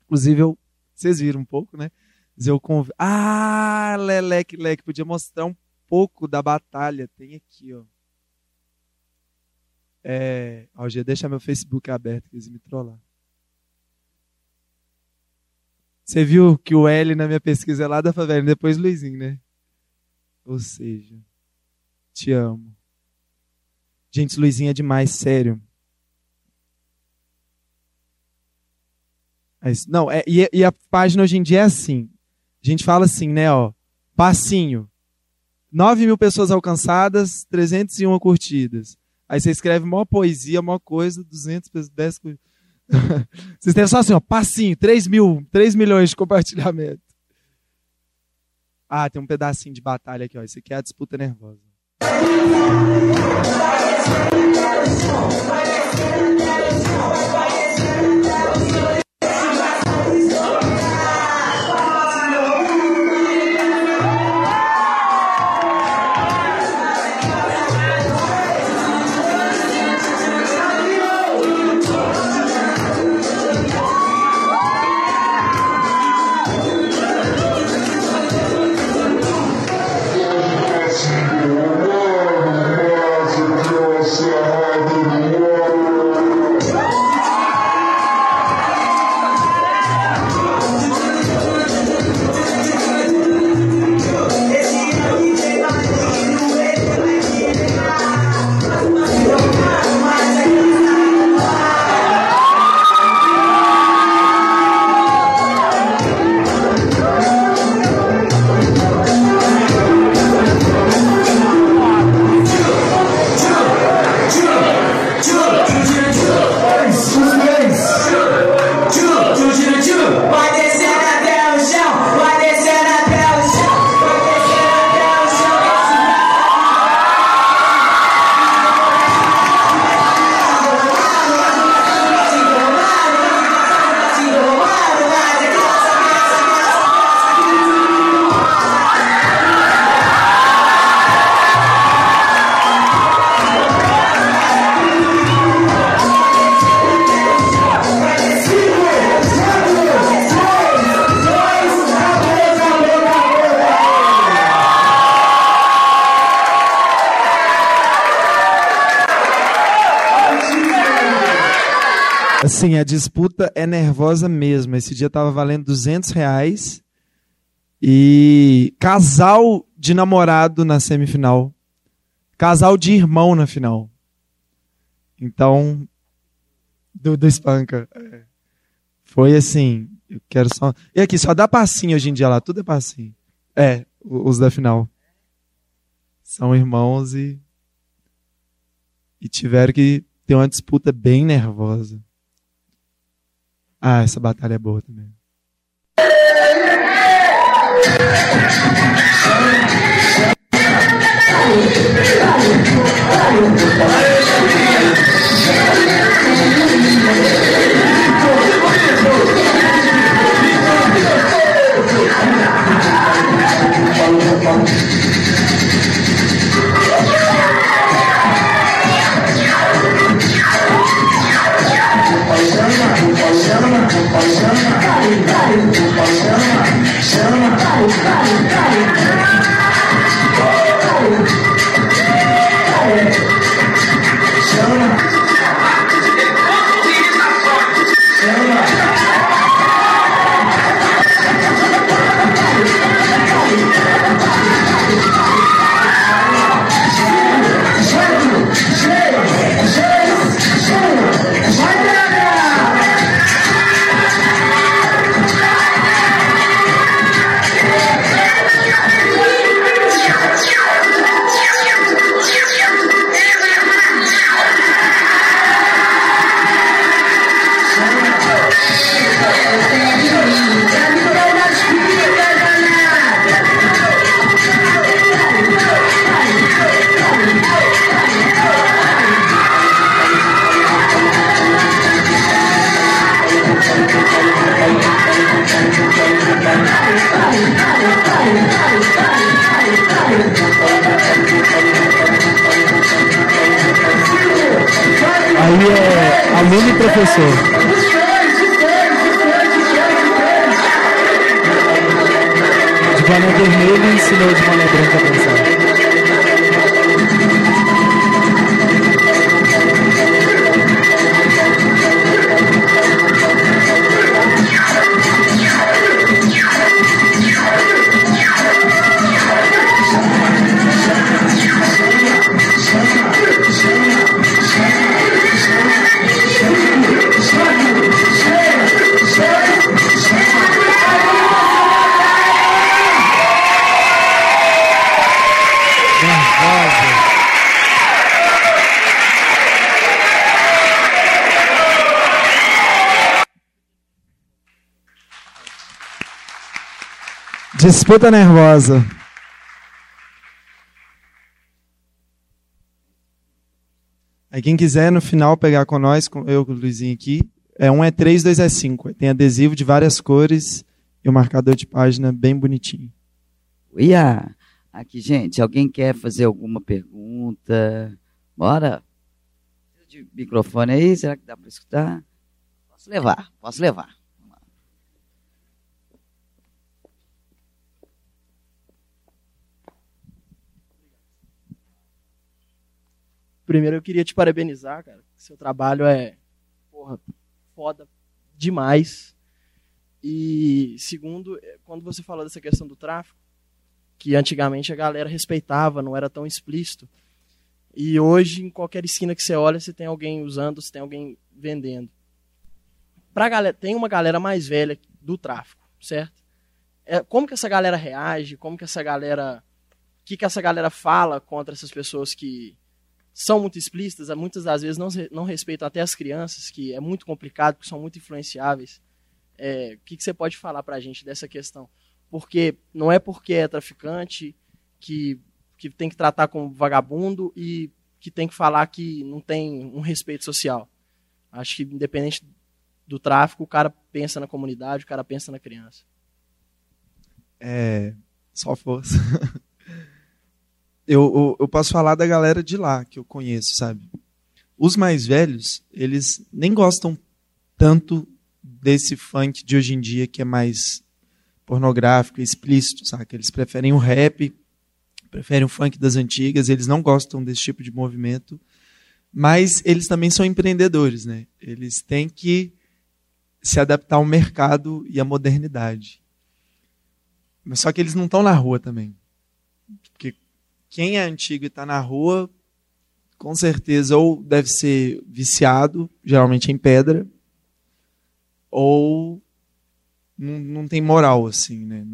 Inclusive, eu, vocês viram um pouco, né? Eu conv... Ah, Leleque, Leque, podia mostrar um pouco da batalha. Tem aqui, ó. É... Deixa meu Facebook aberto, que eles me trollar. Você viu que o L na minha pesquisa é lá da favela, depois Luizinho, né? Ou seja, te amo. Gente, Luizinha é demais, sério. É Não, é, e, e, a página hoje em dia é assim. A gente fala assim, né, ó. Passinho. 9 mil pessoas alcançadas, 301 curtidas. Aí você escreve maior poesia, maior coisa, 200 pessoas, 10 Vocês têm só assim, ó, passinho, 3 mil, 3 milhões de compartilhamento. Ah, tem um pedacinho de batalha aqui, ó. Esse aqui é a disputa nervosa. Assim, a disputa é nervosa mesmo. Esse dia tava valendo 200 reais e casal de namorado na semifinal. Casal de irmão na final. Então, do, do Espanca. É. Foi assim, eu quero só... E aqui, só dá passinho hoje em dia lá, tudo é passinho. É, os da final. São irmãos e... E tiveram que ter uma disputa bem nervosa. Ah, essa batalha é boa também. Aí Disputa nervosa. Aí quem quiser no final pegar com nós, eu com o Luizinho aqui, é um é 3, dois é 5. Tem adesivo de várias cores e o marcador de página bem bonitinho. Ia, aqui, gente, alguém quer fazer alguma pergunta? Bora. De microfone aí, será que dá para escutar? Posso levar, posso levar. Primeiro eu queria te parabenizar, cara. Seu trabalho é, porra, foda demais. E segundo, é, quando você falou dessa questão do tráfico, que antigamente a galera respeitava, não era tão explícito. E hoje, em qualquer esquina que você olha, você tem alguém usando, você tem alguém vendendo. Pra galera, tem uma galera mais velha do tráfico, certo? É, como que essa galera reage? Como que essa galera. O que, que essa galera fala contra essas pessoas que são muito explícitas, muitas das vezes não, não respeitam até as crianças, que é muito complicado, porque são muito influenciáveis. É, o que, que você pode falar pra gente dessa questão? Porque não é porque é traficante que, que tem que tratar como vagabundo e que tem que falar que não tem um respeito social. Acho que independente do tráfico, o cara pensa na comunidade, o cara pensa na criança. É, só força. eu, eu, eu, posso falar da galera de lá que eu conheço, sabe? Os mais velhos, eles nem gostam tanto desse funk de hoje em dia que é mais pornográfico, explícito, sabe? Eles preferem o rap, preferem o funk das antigas, eles não gostam desse tipo de movimento. Mas eles também são empreendedores, né? Eles têm que se adaptar ao mercado e à modernidade. Mas só que eles não estão na rua também. Quem é antigo e está na rua, com certeza ou deve ser viciado, geralmente em pedra, ou não, não tem moral, assim, né?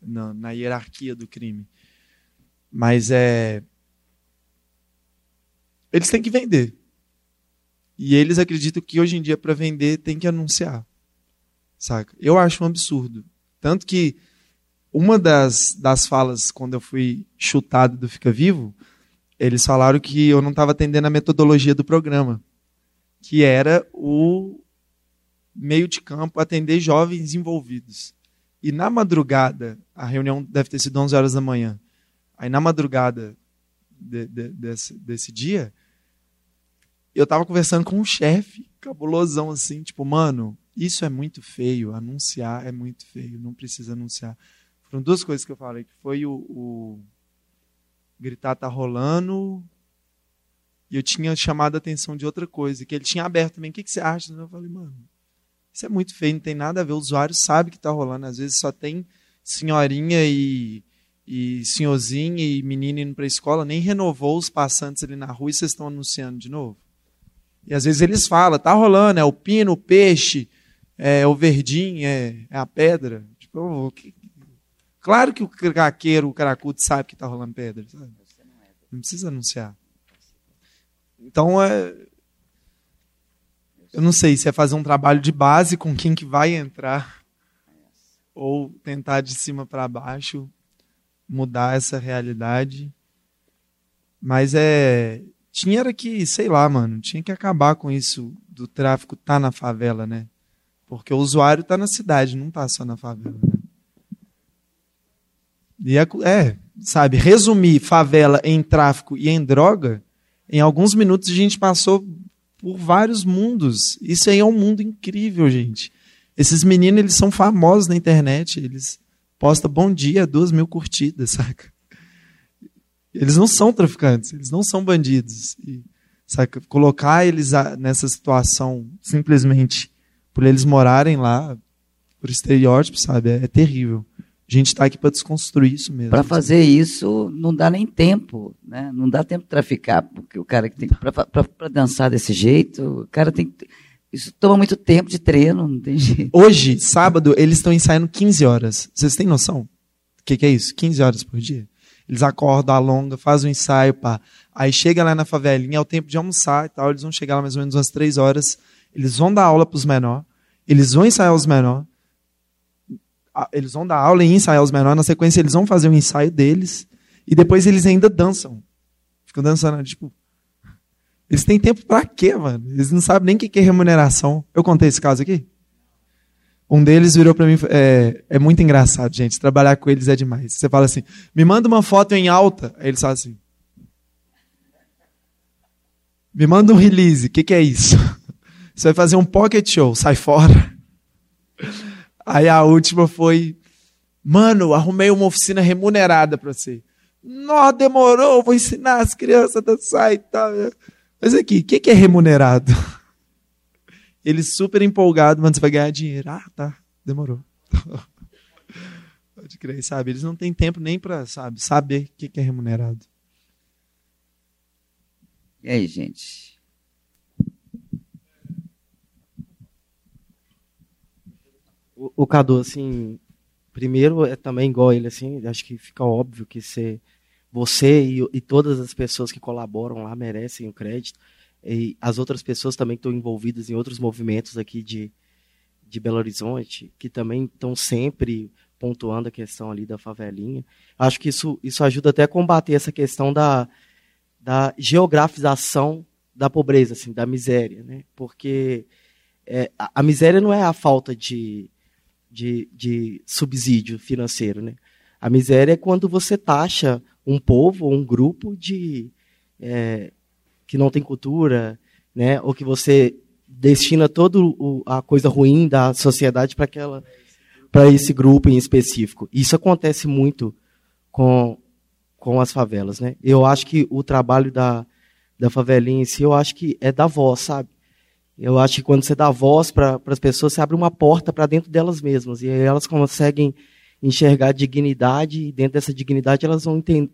Na, na hierarquia do crime. Mas é. Eles têm que vender. E eles acreditam que hoje em dia, para vender, tem que anunciar. Saca? Eu acho um absurdo. Tanto que uma das, das falas, quando eu fui chutado do Fica Vivo, eles falaram que eu não estava atendendo a metodologia do programa, que era o meio de campo atender jovens envolvidos. E na madrugada, a reunião deve ter sido 11 horas da manhã. Aí na madrugada de, de, desse, desse dia, eu estava conversando com um chefe, cabulosão assim, tipo, mano, isso é muito feio, anunciar é muito feio, não precisa anunciar. Foram duas coisas que eu falei, que foi o, o gritar tá rolando, e eu tinha chamado a atenção de outra coisa, que ele tinha aberto também, o que, que você acha? Eu falei, mano, isso é muito feio, não tem nada a ver, o usuário sabe que está rolando, às vezes só tem senhorinha e, e senhorzinho e menino indo para a escola, nem renovou os passantes ali na rua e vocês estão anunciando de novo. E às vezes eles falam, tá rolando, é o pino, o peixe, é o verdinho, é, é a pedra. Tipo, que... claro que o craqueiro, o cracudo sabe que tá rolando pedra, sabe? Não precisa anunciar. Então, é... eu não sei se é fazer um trabalho de base com quem que vai entrar ou tentar de cima para baixo mudar essa realidade. Mas é tinha era que, sei lá, mano, tinha que acabar com isso do tráfico tá na favela, né? Porque o usuário tá na cidade, não tá só na favela, né? E é, é, sabe, resumir favela em tráfico e em droga, em alguns minutos a gente passou por vários mundos. Isso aí é um mundo incrível, gente. Esses meninos, eles são famosos na internet, eles postam bom dia, duas mil curtidas, saca? Eles não são traficantes, eles não são bandidos. E, sabe, colocar eles nessa situação simplesmente por eles morarem lá, por estereótipos, sabe, é, é terrível. A gente está aqui para desconstruir isso mesmo. Para fazer isso, não dá nem tempo, né? Não dá tempo de traficar, porque o cara que tem para dançar desse jeito, o cara tem isso toma muito tempo de treino, não tem jeito. Hoje, sábado, eles estão ensaiando 15 horas. Vocês têm noção? O que, que é isso? 15 horas por dia? Eles acordam, alongam, fazem um ensaio, pá. Aí chega lá na favelinha, é o tempo de almoçar e tal. Eles vão chegar lá mais ou menos umas três horas. Eles vão dar aula para os menores. Eles vão ensaiar os menores. Eles vão dar aula e ensaiar os menores. Na sequência, eles vão fazer um ensaio deles. E depois eles ainda dançam. Ficam dançando, tipo. Eles têm tempo para quê, mano? Eles não sabem nem o que é remuneração. Eu contei esse caso aqui? Um deles virou para mim, é, é, muito engraçado, gente. Trabalhar com eles é demais. Você fala assim, me manda uma foto em alta. Aí eles falam assim. Me manda um release. O que, que é isso? Você vai fazer um pocket show, sai fora. Aí a última foi, mano, arrumei uma oficina remunerada para você. Não, demorou, vou ensinar as crianças a dançar e tal. Mas aqui, o que, que é remunerado? Ele super empolgado, mano, você vai ganhar dinheiro. Ah, tá, demorou. Pode crer, sabe? Eles não têm tempo nem para, sabe, saber o que é remunerado. E aí, gente? O, o Cadu, assim, primeiro é também igual ele, assim, acho que fica óbvio que você, você e, e todas as pessoas que colaboram lá merecem o crédito e as outras pessoas também estão envolvidas em outros movimentos aqui de, de Belo Horizonte, que também estão sempre pontuando a questão ali da favelinha. Acho que isso, isso ajuda até a combater essa questão da, da geografização da pobreza, assim, da miséria, né? Porque é, a, a, miséria não é a falta de, de, de subsídio financeiro, né? A miséria é quando você taxa um povo um grupo de é, que não tem cultura, né? Ou que você destina toda a coisa ruim da sociedade para aquela para esse grupo em específico. Isso acontece muito com com as favelas, né? Eu acho que o trabalho da da favelinha em si, eu acho que é da voz, sabe? Eu acho que quando você dá voz para as pessoas, você abre uma porta para dentro delas mesmas. E aí elas conseguem enxergar dignidade, e dentro dessa dignidade elas vão entender,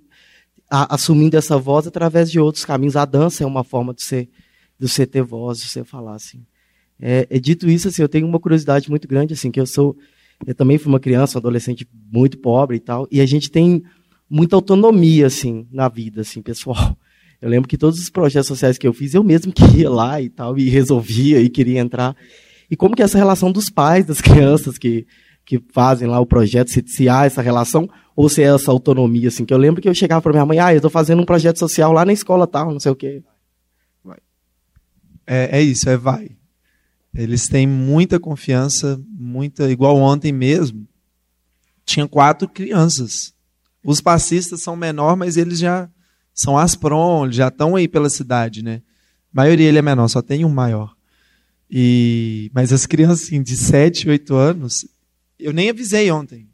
a, assumindo essa voz através de outros caminhos. A dança é uma forma de você, de você ter voz, de você falar. Assim. É, é, dito isso, assim, eu tenho uma curiosidade muito grande, assim, que eu sou. Eu também fui uma criança, um adolescente muito pobre e tal, e a gente tem muita autonomia, assim, na vida, assim, pessoal. Eu lembro que todos os projetos sociais que eu fiz, eu mesmo que ia lá e tal, e resolvia e queria entrar. E como que é essa relação dos pais, das crianças que, que fazem lá o projeto, se, se há essa relação, ou se é essa autonomia, assim, que eu lembro que eu chegava para minha mãe, ah, eu estou fazendo um projeto social lá na escola tal, não sei o quê. Vai. É, é isso, é vai. Eles têm muita confiança, muita, igual ontem mesmo, tinha quatro crianças. Os passistas são menor, mas eles já são Aspron, já estão aí pela cidade, né? A maioria ele é menor, só tem um maior. E, mas as crianças assim, de 7, 8 anos, eu nem avisei ontem.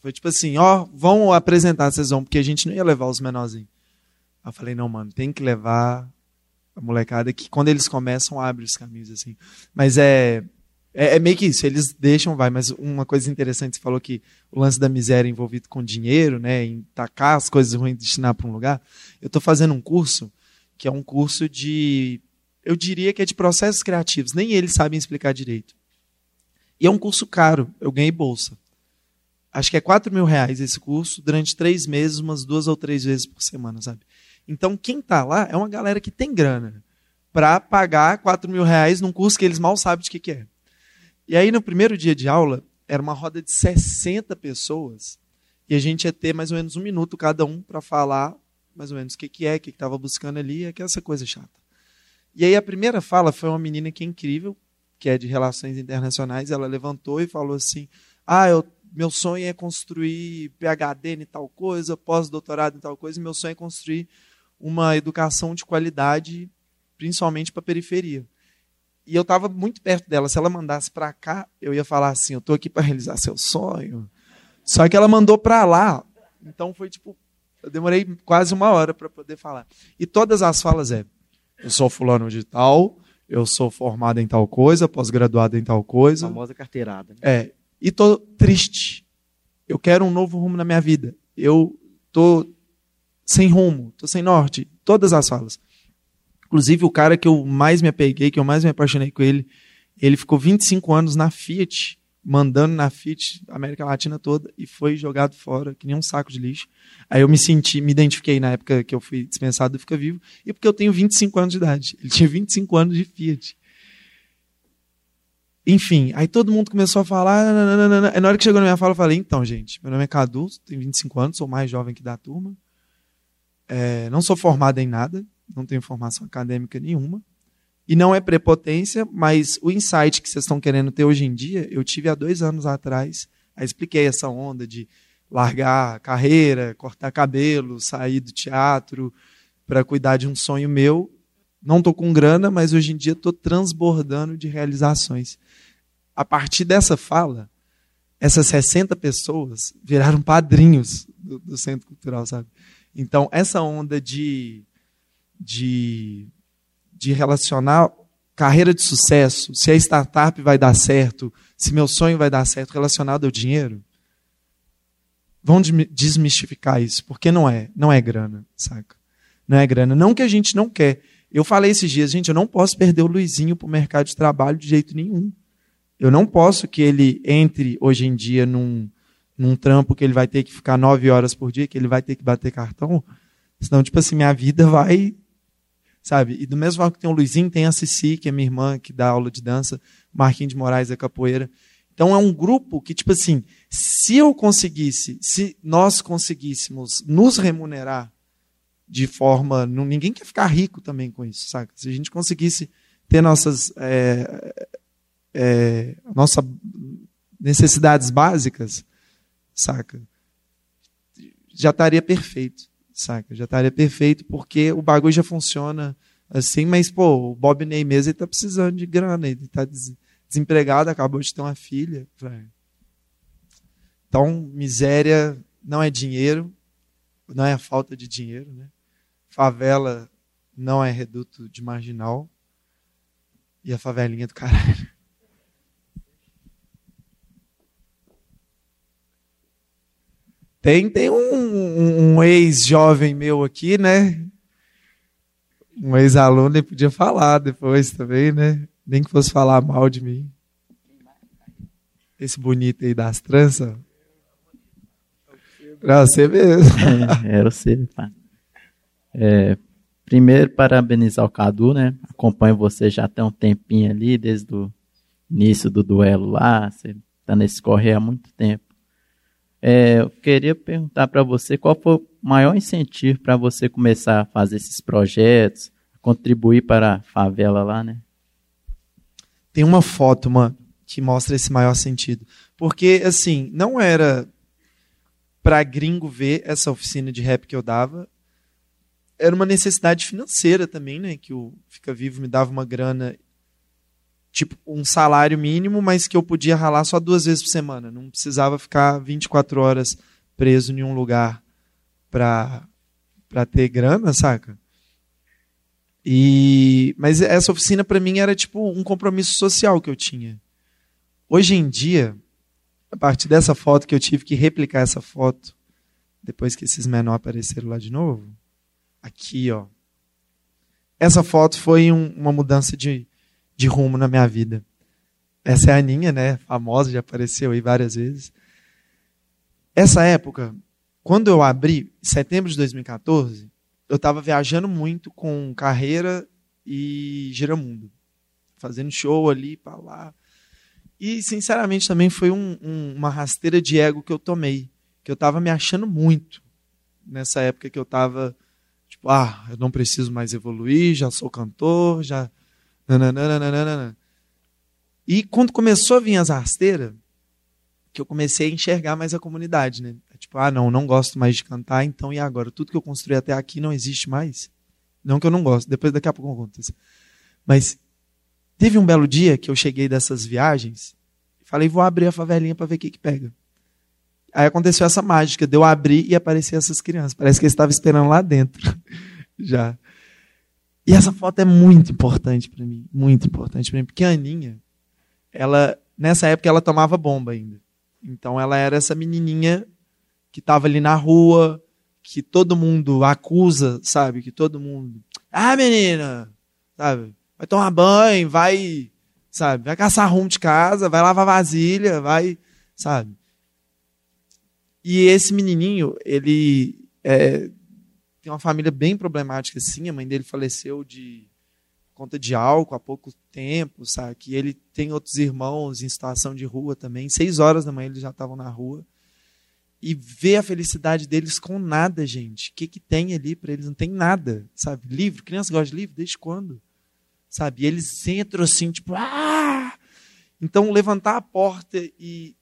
Foi tipo assim, ó, vão apresentar, vocês vão, porque a gente não ia levar os menorzinhos. Eu falei, não, mano, tem que levar a molecada que quando eles começam, abre os caminhos, assim. Mas é, é, é, meio que isso, eles deixam, vai, mas uma coisa interessante, você falou que o lance da miséria envolvido com dinheiro, né, em tacar as coisas ruins destinar para um lugar. Eu estou fazendo um curso, que é um curso de, eu diria que é de processos criativos, nem eles sabem explicar direito. E é um curso caro, eu ganhei bolsa. Acho que é 4 mil reais esse curso, durante três meses, umas duas ou três vezes por semana, sabe? Então, quem está lá é uma galera que tem grana para pagar 4 mil reais num curso que eles mal sabem de que, que é. E aí, no primeiro dia de aula, era uma roda de 60 pessoas, e a gente ia ter mais ou menos um minuto cada um para falar mais ou menos o que, que é, o que estava buscando ali, é essa coisa chata. E aí a primeira fala foi uma menina que é incrível, que é de relações internacionais, ela levantou e falou assim: "Ah, eu, meu sonho é construir PhD em tal coisa, pós-doutorado em tal coisa, e meu sonho é construir uma educação de qualidade, principalmente para a periferia". E eu estava muito perto dela. Se ela mandasse para cá, eu ia falar assim: eu estou aqui para realizar seu sonho. Só que ela mandou para lá. Então foi tipo. Eu demorei quase uma hora para poder falar. E todas as falas é: eu sou fulano de tal, eu sou formado em tal coisa, pós-graduado em tal coisa. A famosa carteirada. Né? É. E tô triste. Eu quero um novo rumo na minha vida. Eu tô sem rumo, tô sem norte. Todas as falas. Inclusive, o cara que eu mais me apeguei, que eu mais me apaixonei com ele, ele ficou 25 anos na Fiat, mandando na Fiat, América Latina toda, e foi jogado fora, que nem um saco de lixo. Aí eu me senti, me identifiquei na época que eu fui dispensado do Fica Vivo, e porque eu tenho 25 anos de idade. Ele tinha 25 anos de Fiat. Enfim, aí todo mundo começou a falar. Nananana. Na hora que chegou na minha fala, eu falei: então, gente, meu nome é Cadu, tenho 25 anos, sou mais jovem que da turma. É, não sou formado em nada, não tenho formação acadêmica nenhuma. E não é prepotência, mas o insight que vocês estão querendo ter hoje em dia, eu tive há dois anos atrás. Aí expliquei essa onda de largar carreira, cortar cabelo, sair do teatro para cuidar de um sonho meu. Não estou com grana, mas hoje em dia estou transbordando de realizações. A partir dessa fala, essas 60 pessoas viraram padrinhos do, do Centro Cultural, sabe? Então, essa onda de de, de relacionar carreira de sucesso, se a startup vai dar certo, se meu sonho vai dar certo relacionado ao dinheiro, vão desmistificar isso, porque não é, não é grana, saca? Não é grana, não que a gente não quer. Eu falei esses dias, gente, eu não posso perder o Luizinho para o mercado de trabalho de jeito nenhum. Eu não posso que ele entre hoje em dia num, num trampo que ele vai ter que ficar nove horas por dia, que ele vai ter que bater cartão. Senão, tipo assim, minha vida vai sabe? E do mesmo modo que tem o Luizinho, tem a Cici, que é minha irmã, que dá aula de dança, Marquinhos de Moraes é capoeira. Então é um grupo que, tipo assim, se eu conseguisse, se nós conseguíssemos nos remunerar de forma. Não, ninguém quer ficar rico também com isso, saca? Se a gente conseguisse ter nossas. É, é, nossas necessidades básicas, saca? Já estaria perfeito saca? Já estaria perfeito, porque o bagulho já funciona assim, mas, pô, o Bob Ney mesmo, ele tá precisando de grana, ele tá desempregado, acabou de ter uma filha. Então, miséria não é dinheiro, não é falta de dinheiro, né? Favela não é reduto de marginal. E a favelinha do caralho. Tem, tem um, um ex-jovem meu aqui, né? Um ex-aluno, ele podia falar depois também, né? Nem que fosse falar mal de mim. Esse bonito aí das tranças. Pra você mesmo. É, era você, pá. É, primeiro, parabenizar o Cadu, né? Acompanho você já tem um tempinho ali, desde o início do duelo lá. Você tá nesse correr há muito tempo. É, eu queria perguntar para você qual foi o maior incentivo para você começar a fazer esses projetos, contribuir para a favela lá, né? Tem uma foto, mano, que mostra esse maior sentido. Porque, assim, não era para gringo ver essa oficina de rap que eu dava. Era uma necessidade financeira também, né? Que o Fica Vivo me dava uma grana tipo um salário mínimo, mas que eu podia ralar só duas vezes por semana. Não precisava ficar 24 horas preso em um lugar para para ter grana, saca? E mas essa oficina para mim era tipo um compromisso social que eu tinha. Hoje em dia, a partir dessa foto que eu tive que replicar essa foto depois que esses menores apareceram lá de novo, aqui, ó. Essa foto foi um, uma mudança de, de rumo na minha vida. Essa é a Aninha, né? Famosa, já apareceu aí várias vezes. Essa época, quando eu abri, em setembro de 2014, eu estava viajando muito com carreira e Giramundo. Fazendo show ali para lá. E, sinceramente, também foi um, um, uma rasteira de ego que eu tomei. Que eu estava me achando muito. Nessa época que eu estava, tipo, ah, eu não preciso mais evoluir, já sou cantor, já E quando começou a vir as rasteiras, que eu comecei a enxergar mais a comunidade, né? É tipo, ah, não, não gosto mais de cantar, então e agora? Tudo que eu construí até aqui não existe mais? Não que eu não gosto, depois daqui a pouco eu isso. Mas teve um belo dia que eu cheguei dessas viagens, falei, vou abrir a favelinha para ver o que que pega. Aí aconteceu essa mágica, deu abrir e aparecer essas crianças. Parece que eles estavam esperando lá dentro. Já. E essa foto é muito importante para mim, muito importante para mim, porque a Aninha, ela nessa época ela tomava bomba ainda. Então ela era essa menininha que estava ali na rua, que todo mundo acusa, sabe? Que todo mundo, ah, menina, sabe? Vai tomar banho, vai, sabe? Vai caçar rumo de casa, vai lavar vasilha, vai, sabe? E esse menininho, ele é, tem uma família bem problemática, sim. A mãe dele faleceu de conta de álcool há pouco tempo, sabe? Que ele tem outros irmãos em situação de rua também. Seis horas da manhã eles já estavam na rua. E ver a felicidade deles com nada, gente. O que, que tem ali para eles? Não tem nada, sabe? Livro. Criança gosta de livro? Desde quando? Sabe? E eles entram assim, tipo, ah! Então, levantar a porta e,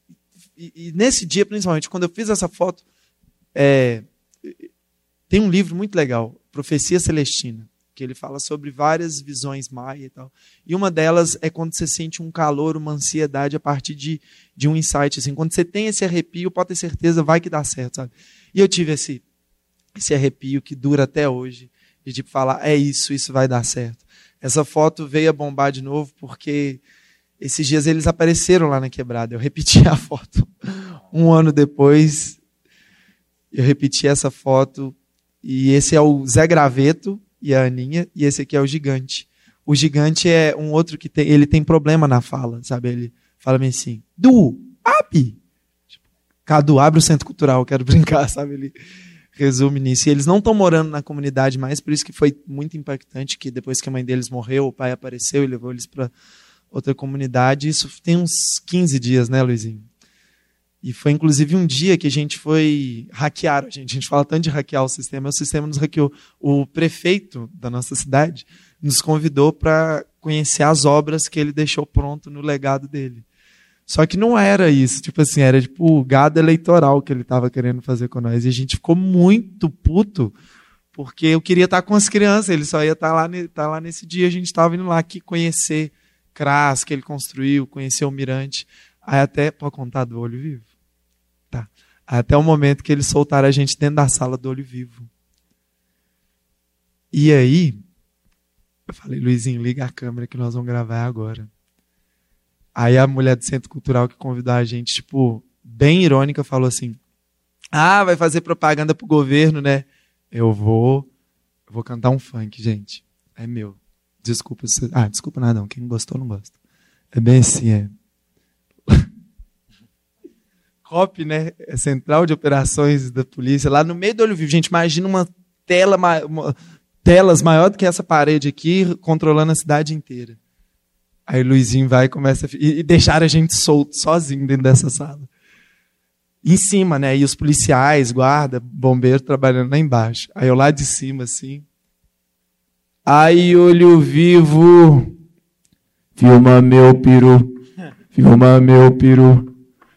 e, e nesse dia, principalmente, quando eu fiz essa foto, é, tem um livro muito legal, Profecia Celestina, que ele fala sobre várias visões maia e tal. E uma delas é quando você sente um calor, uma ansiedade a partir de, de um insight. Assim, quando você tem esse arrepio, pode ter certeza, vai que dá certo. Sabe? E eu tive esse, esse arrepio que dura até hoje, de tipo falar, é isso, isso vai dar certo. Essa foto veio a bombar de novo porque esses dias eles apareceram lá na quebrada. Eu repeti a foto um ano depois. Eu repeti essa foto e esse é o Zé Graveto e a Aninha, e esse aqui é o Gigante. O Gigante é um outro que tem, ele tem problema na fala, sabe? Ele fala bem assim, Du, abre! Tipo, Cadu, abre o centro cultural, quero brincar, sabe? Ele resume nisso. E eles não estão morando na comunidade mais, por isso que foi muito impactante que depois que a mãe deles morreu, o pai apareceu e levou eles para outra comunidade. Isso tem uns 15 dias, né, Luizinho? E foi inclusive um dia que a gente foi hackear a gente. A gente fala tanto de hackear o sistema, o sistema nos hackeou. O prefeito da nossa cidade nos convidou para conhecer as obras que ele deixou pronto no legado dele. Só que não era isso, tipo assim, era tipo o gado eleitoral que ele estava querendo fazer com nós. E a gente ficou muito puto, porque eu queria estar com as crianças, ele só ia estar lá, estar lá nesse dia, a gente estava indo lá aqui conhecer Cras, que ele construiu, conhecer o Mirante. Aí até, pode contar do olho vivo? Até o momento que eles soltaram a gente dentro da sala do olho vivo. E aí, Eu falei, Luizinho, liga a câmera que nós vamos gravar agora. Aí a mulher do Centro Cultural que convidou a gente, tipo, bem irônica, falou assim: Ah, vai fazer propaganda pro governo, né? Eu vou. Eu vou cantar um funk, gente. É meu. Desculpa. Ah, desculpa nada, não. Quem gostou, não gosta. É bem assim, é. COP, né? Central de Operações da Polícia, lá no meio do olho vivo. Gente, imagina uma tela, uma, telas maior do que essa parede aqui, controlando a cidade inteira. Aí o Luizinho vai e começa a, e, e deixar a gente solto, sozinho dentro dessa sala. Em cima, né? E os policiais, guarda, bombeiro trabalhando lá embaixo. Aí eu lá de cima, assim. Aí olho vivo. Filma meu peru. Filma meu peru.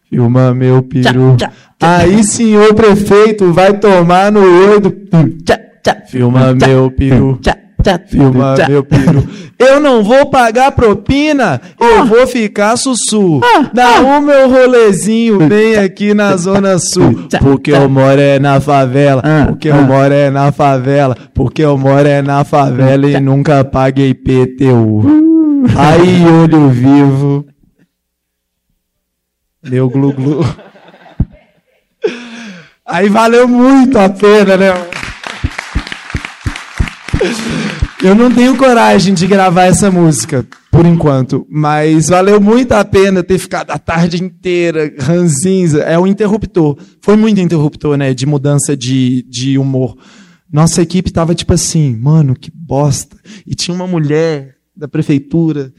Filma meu peru. Aí, senhor prefeito, vai tomar no olho do. Filma meu peru. Filma meu peru. Eu não vou pagar propina, eu vou ficar sussu. Dá o meu rolezinho bem aqui na Zona Sul. Porque eu moro é na favela, porque eu moro é na favela, porque eu moro é na favela e nunca paguei PTU. Aí, olho vivo. Meu glu-glu. Aí valeu muito a pena, né? Eu não tenho coragem de gravar essa música, por enquanto, mas valeu muito a pena ter ficado a tarde inteira, ranzinza. É um interruptor. Foi muito interruptor, né? De mudança de, de humor. Nossa equipe tava tipo assim, mano, que bosta. E tinha uma mulher da prefeitura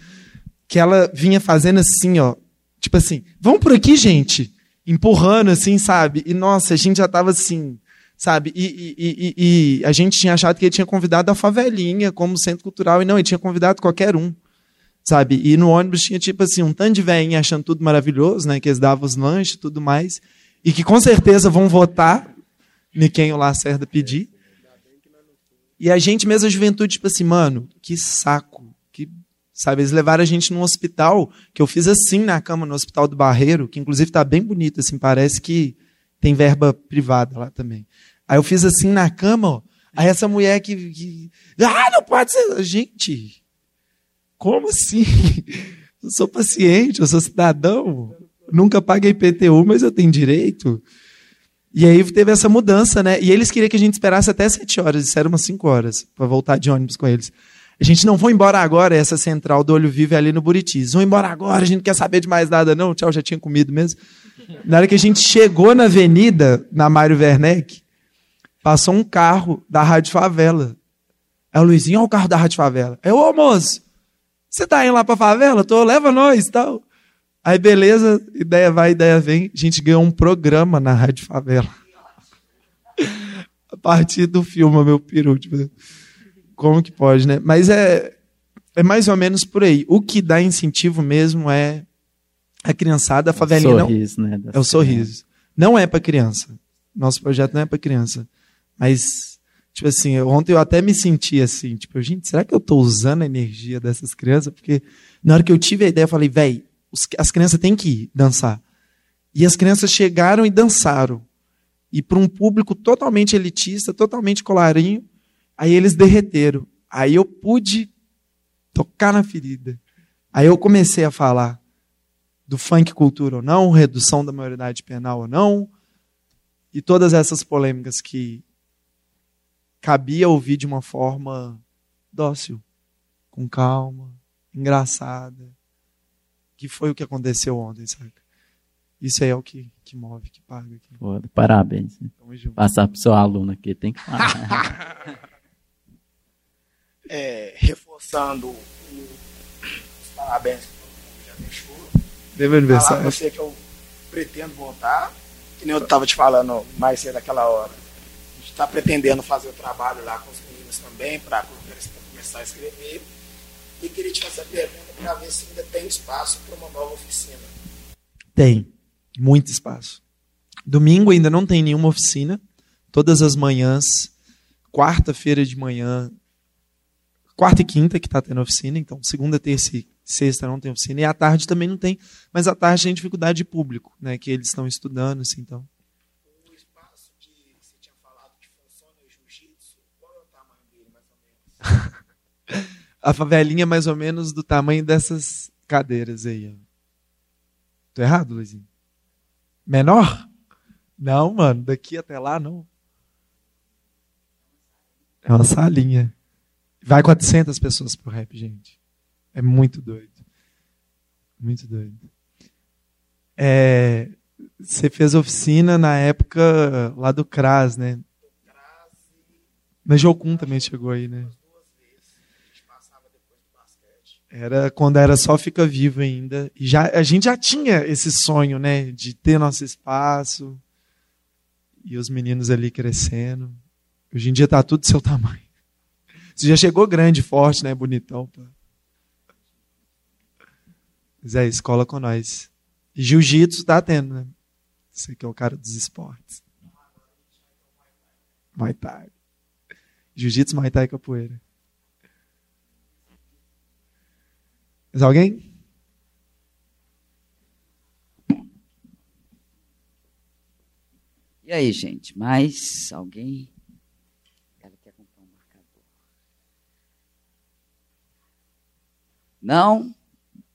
que ela vinha fazendo assim, ó. Tipo assim, vamos por aqui, gente. Empurrando assim, sabe? E nossa, a gente já tava assim sabe? E, e, e, e, a gente tinha achado que ele tinha convidado a favelinha como centro cultural, e não, ele tinha convidado qualquer um, sabe? E no ônibus tinha, tipo assim, um tanto de velhinha achando tudo maravilhoso, né? Que eles davam os lanches e tudo mais, e que com certeza vão votar em quem o Lacerda pedir. E a gente mesmo, a juventude, tipo assim, mano, que saco. Sabe, eles levaram a gente num hospital, que eu fiz assim na cama no Hospital do Barreiro, que inclusive tá bem bonito, assim, parece que tem verba privada lá também. Aí eu fiz assim na cama, ó. Aí essa mulher que, que. Ah, não pode ser. Gente, como assim? Eu sou paciente, eu sou cidadão. Nunca paguei IPTU, mas eu tenho direito. E aí teve essa mudança, né? E eles queriam que a gente esperasse até sete horas, disseram umas cinco horas, para voltar de ônibus com eles. A gente não vai embora agora, essa central do Olho Vivo é ali no Buritis. Vão embora agora, a gente não quer saber de mais nada, não. Tchau, já tinha comido mesmo. Na hora que a gente chegou na avenida, na Mário Werneck, passou um carro da Rádio Favela. Aí o Luizinho, olha o carro da Rádio Favela. Aí, ô moço, você tá indo lá pra favela? Tô, leva nós e tal. Aí, beleza, ideia vai, ideia vem. A gente ganhou um programa na Rádio Favela. A partir do filme, meu peru. Tipo, como que pode, né? Mas é, é mais ou menos por aí. O que dá incentivo mesmo é a criançada, a favelinha. É o sorriso, não, né? É o sorriso. Não é para criança. Nosso projeto não é para criança. Mas, tipo assim, ontem eu até me senti assim, tipo, gente, será que eu estou usando a energia dessas crianças? Porque na hora que eu tive a ideia, eu falei, velho, as crianças têm que ir dançar. E as crianças chegaram e dançaram. E para um público totalmente elitista, totalmente colarinho, aí eles derreteram. Aí eu pude tocar na ferida. Aí eu comecei a falar do funk cultura ou não, redução da maioridade penal ou não, e todas essas polêmicas que cabia ouvir de uma forma dócil, com calma, engraçada. Que foi o que aconteceu ontem, sabe? Isso aí é o que, que move, que paga. Aqui. Foda, parabéns. Passar pro seu aluno aqui, tem que falar. é, reforçando os parabéns que já deixou. Deve aniversário. Falar você que eu pretendo voltar. Que nem eu estava te falando mais cedo naquela hora está pretendendo fazer o trabalho lá com os meninos também, para começar a escrever. E queria te fazer a pergunta para ver se ainda tem espaço para uma nova oficina. Tem, muito espaço. Domingo ainda não tem nenhuma oficina. Todas as manhãs, quarta-feira de manhã, quarta e quinta que está tendo oficina, então segunda, terça e sexta não tem oficina, e à tarde também não tem, mas à tarde tem dificuldade de público, né, que eles estão estudando, assim, então. A favelinha é mais ou menos do tamanho dessas cadeiras aí. Ó. Tô errado, Luizinho? Menor? Não, mano, daqui até lá não. É uma salinha. Vai 400 pessoas pro rap, gente. É muito doido. Muito doido. É, você fez oficina na época lá do CRAS, né? Na Jocum também chegou aí, né? Era quando era só Fica Vivo ainda. E já, a gente já tinha esse sonho, né? De ter nosso espaço. E os meninos ali crescendo. Hoje em dia tá tudo do seu tamanho. Você já chegou grande, forte, né? Bonitão. Pô. Mas é, escola com nós. Jiu-jitsu tá tendo, né? Você que é o cara dos esportes. Muay Thai. Jiu-jitsu, Muay Thai e capoeira. Mais alguém? E aí, gente? Mais alguém? Ela quer comprar um marcador. Não?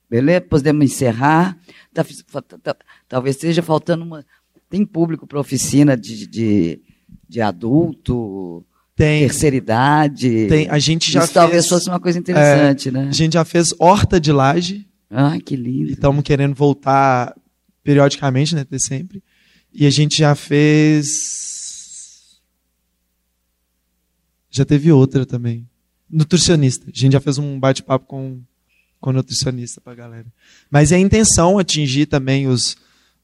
Beleza? Podemos encerrar. Tá, tá, tá, talvez esteja faltando uma. Tem público para oficina de, de, de adulto, tem. terceira idade. Tem. A gente já Isso fez, talvez fosse uma coisa interessante, é, né? A gente já fez horta de laje. Ah, que lindo. E estamos querendo voltar periodicamente, né? Ter sempre. E a gente já fez. Já teve outra também. Nutricionista. A gente já fez um bate-papo com, com nutricionista pra galera. Mas é a intenção atingir também os,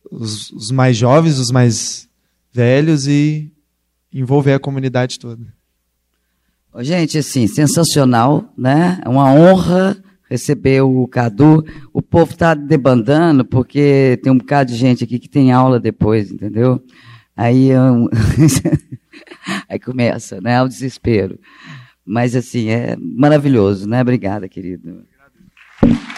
os, os mais jovens, os mais velhos e envolver a comunidade toda. Gente, assim, sensacional, né? É uma honra receber o Cadu. O povo está debandando porque tem um bocado de gente aqui que tem aula depois, entendeu? Aí, eu... aí começa, né? O desespero. Mas, assim, é maravilhoso, né? Obrigada, querido. you.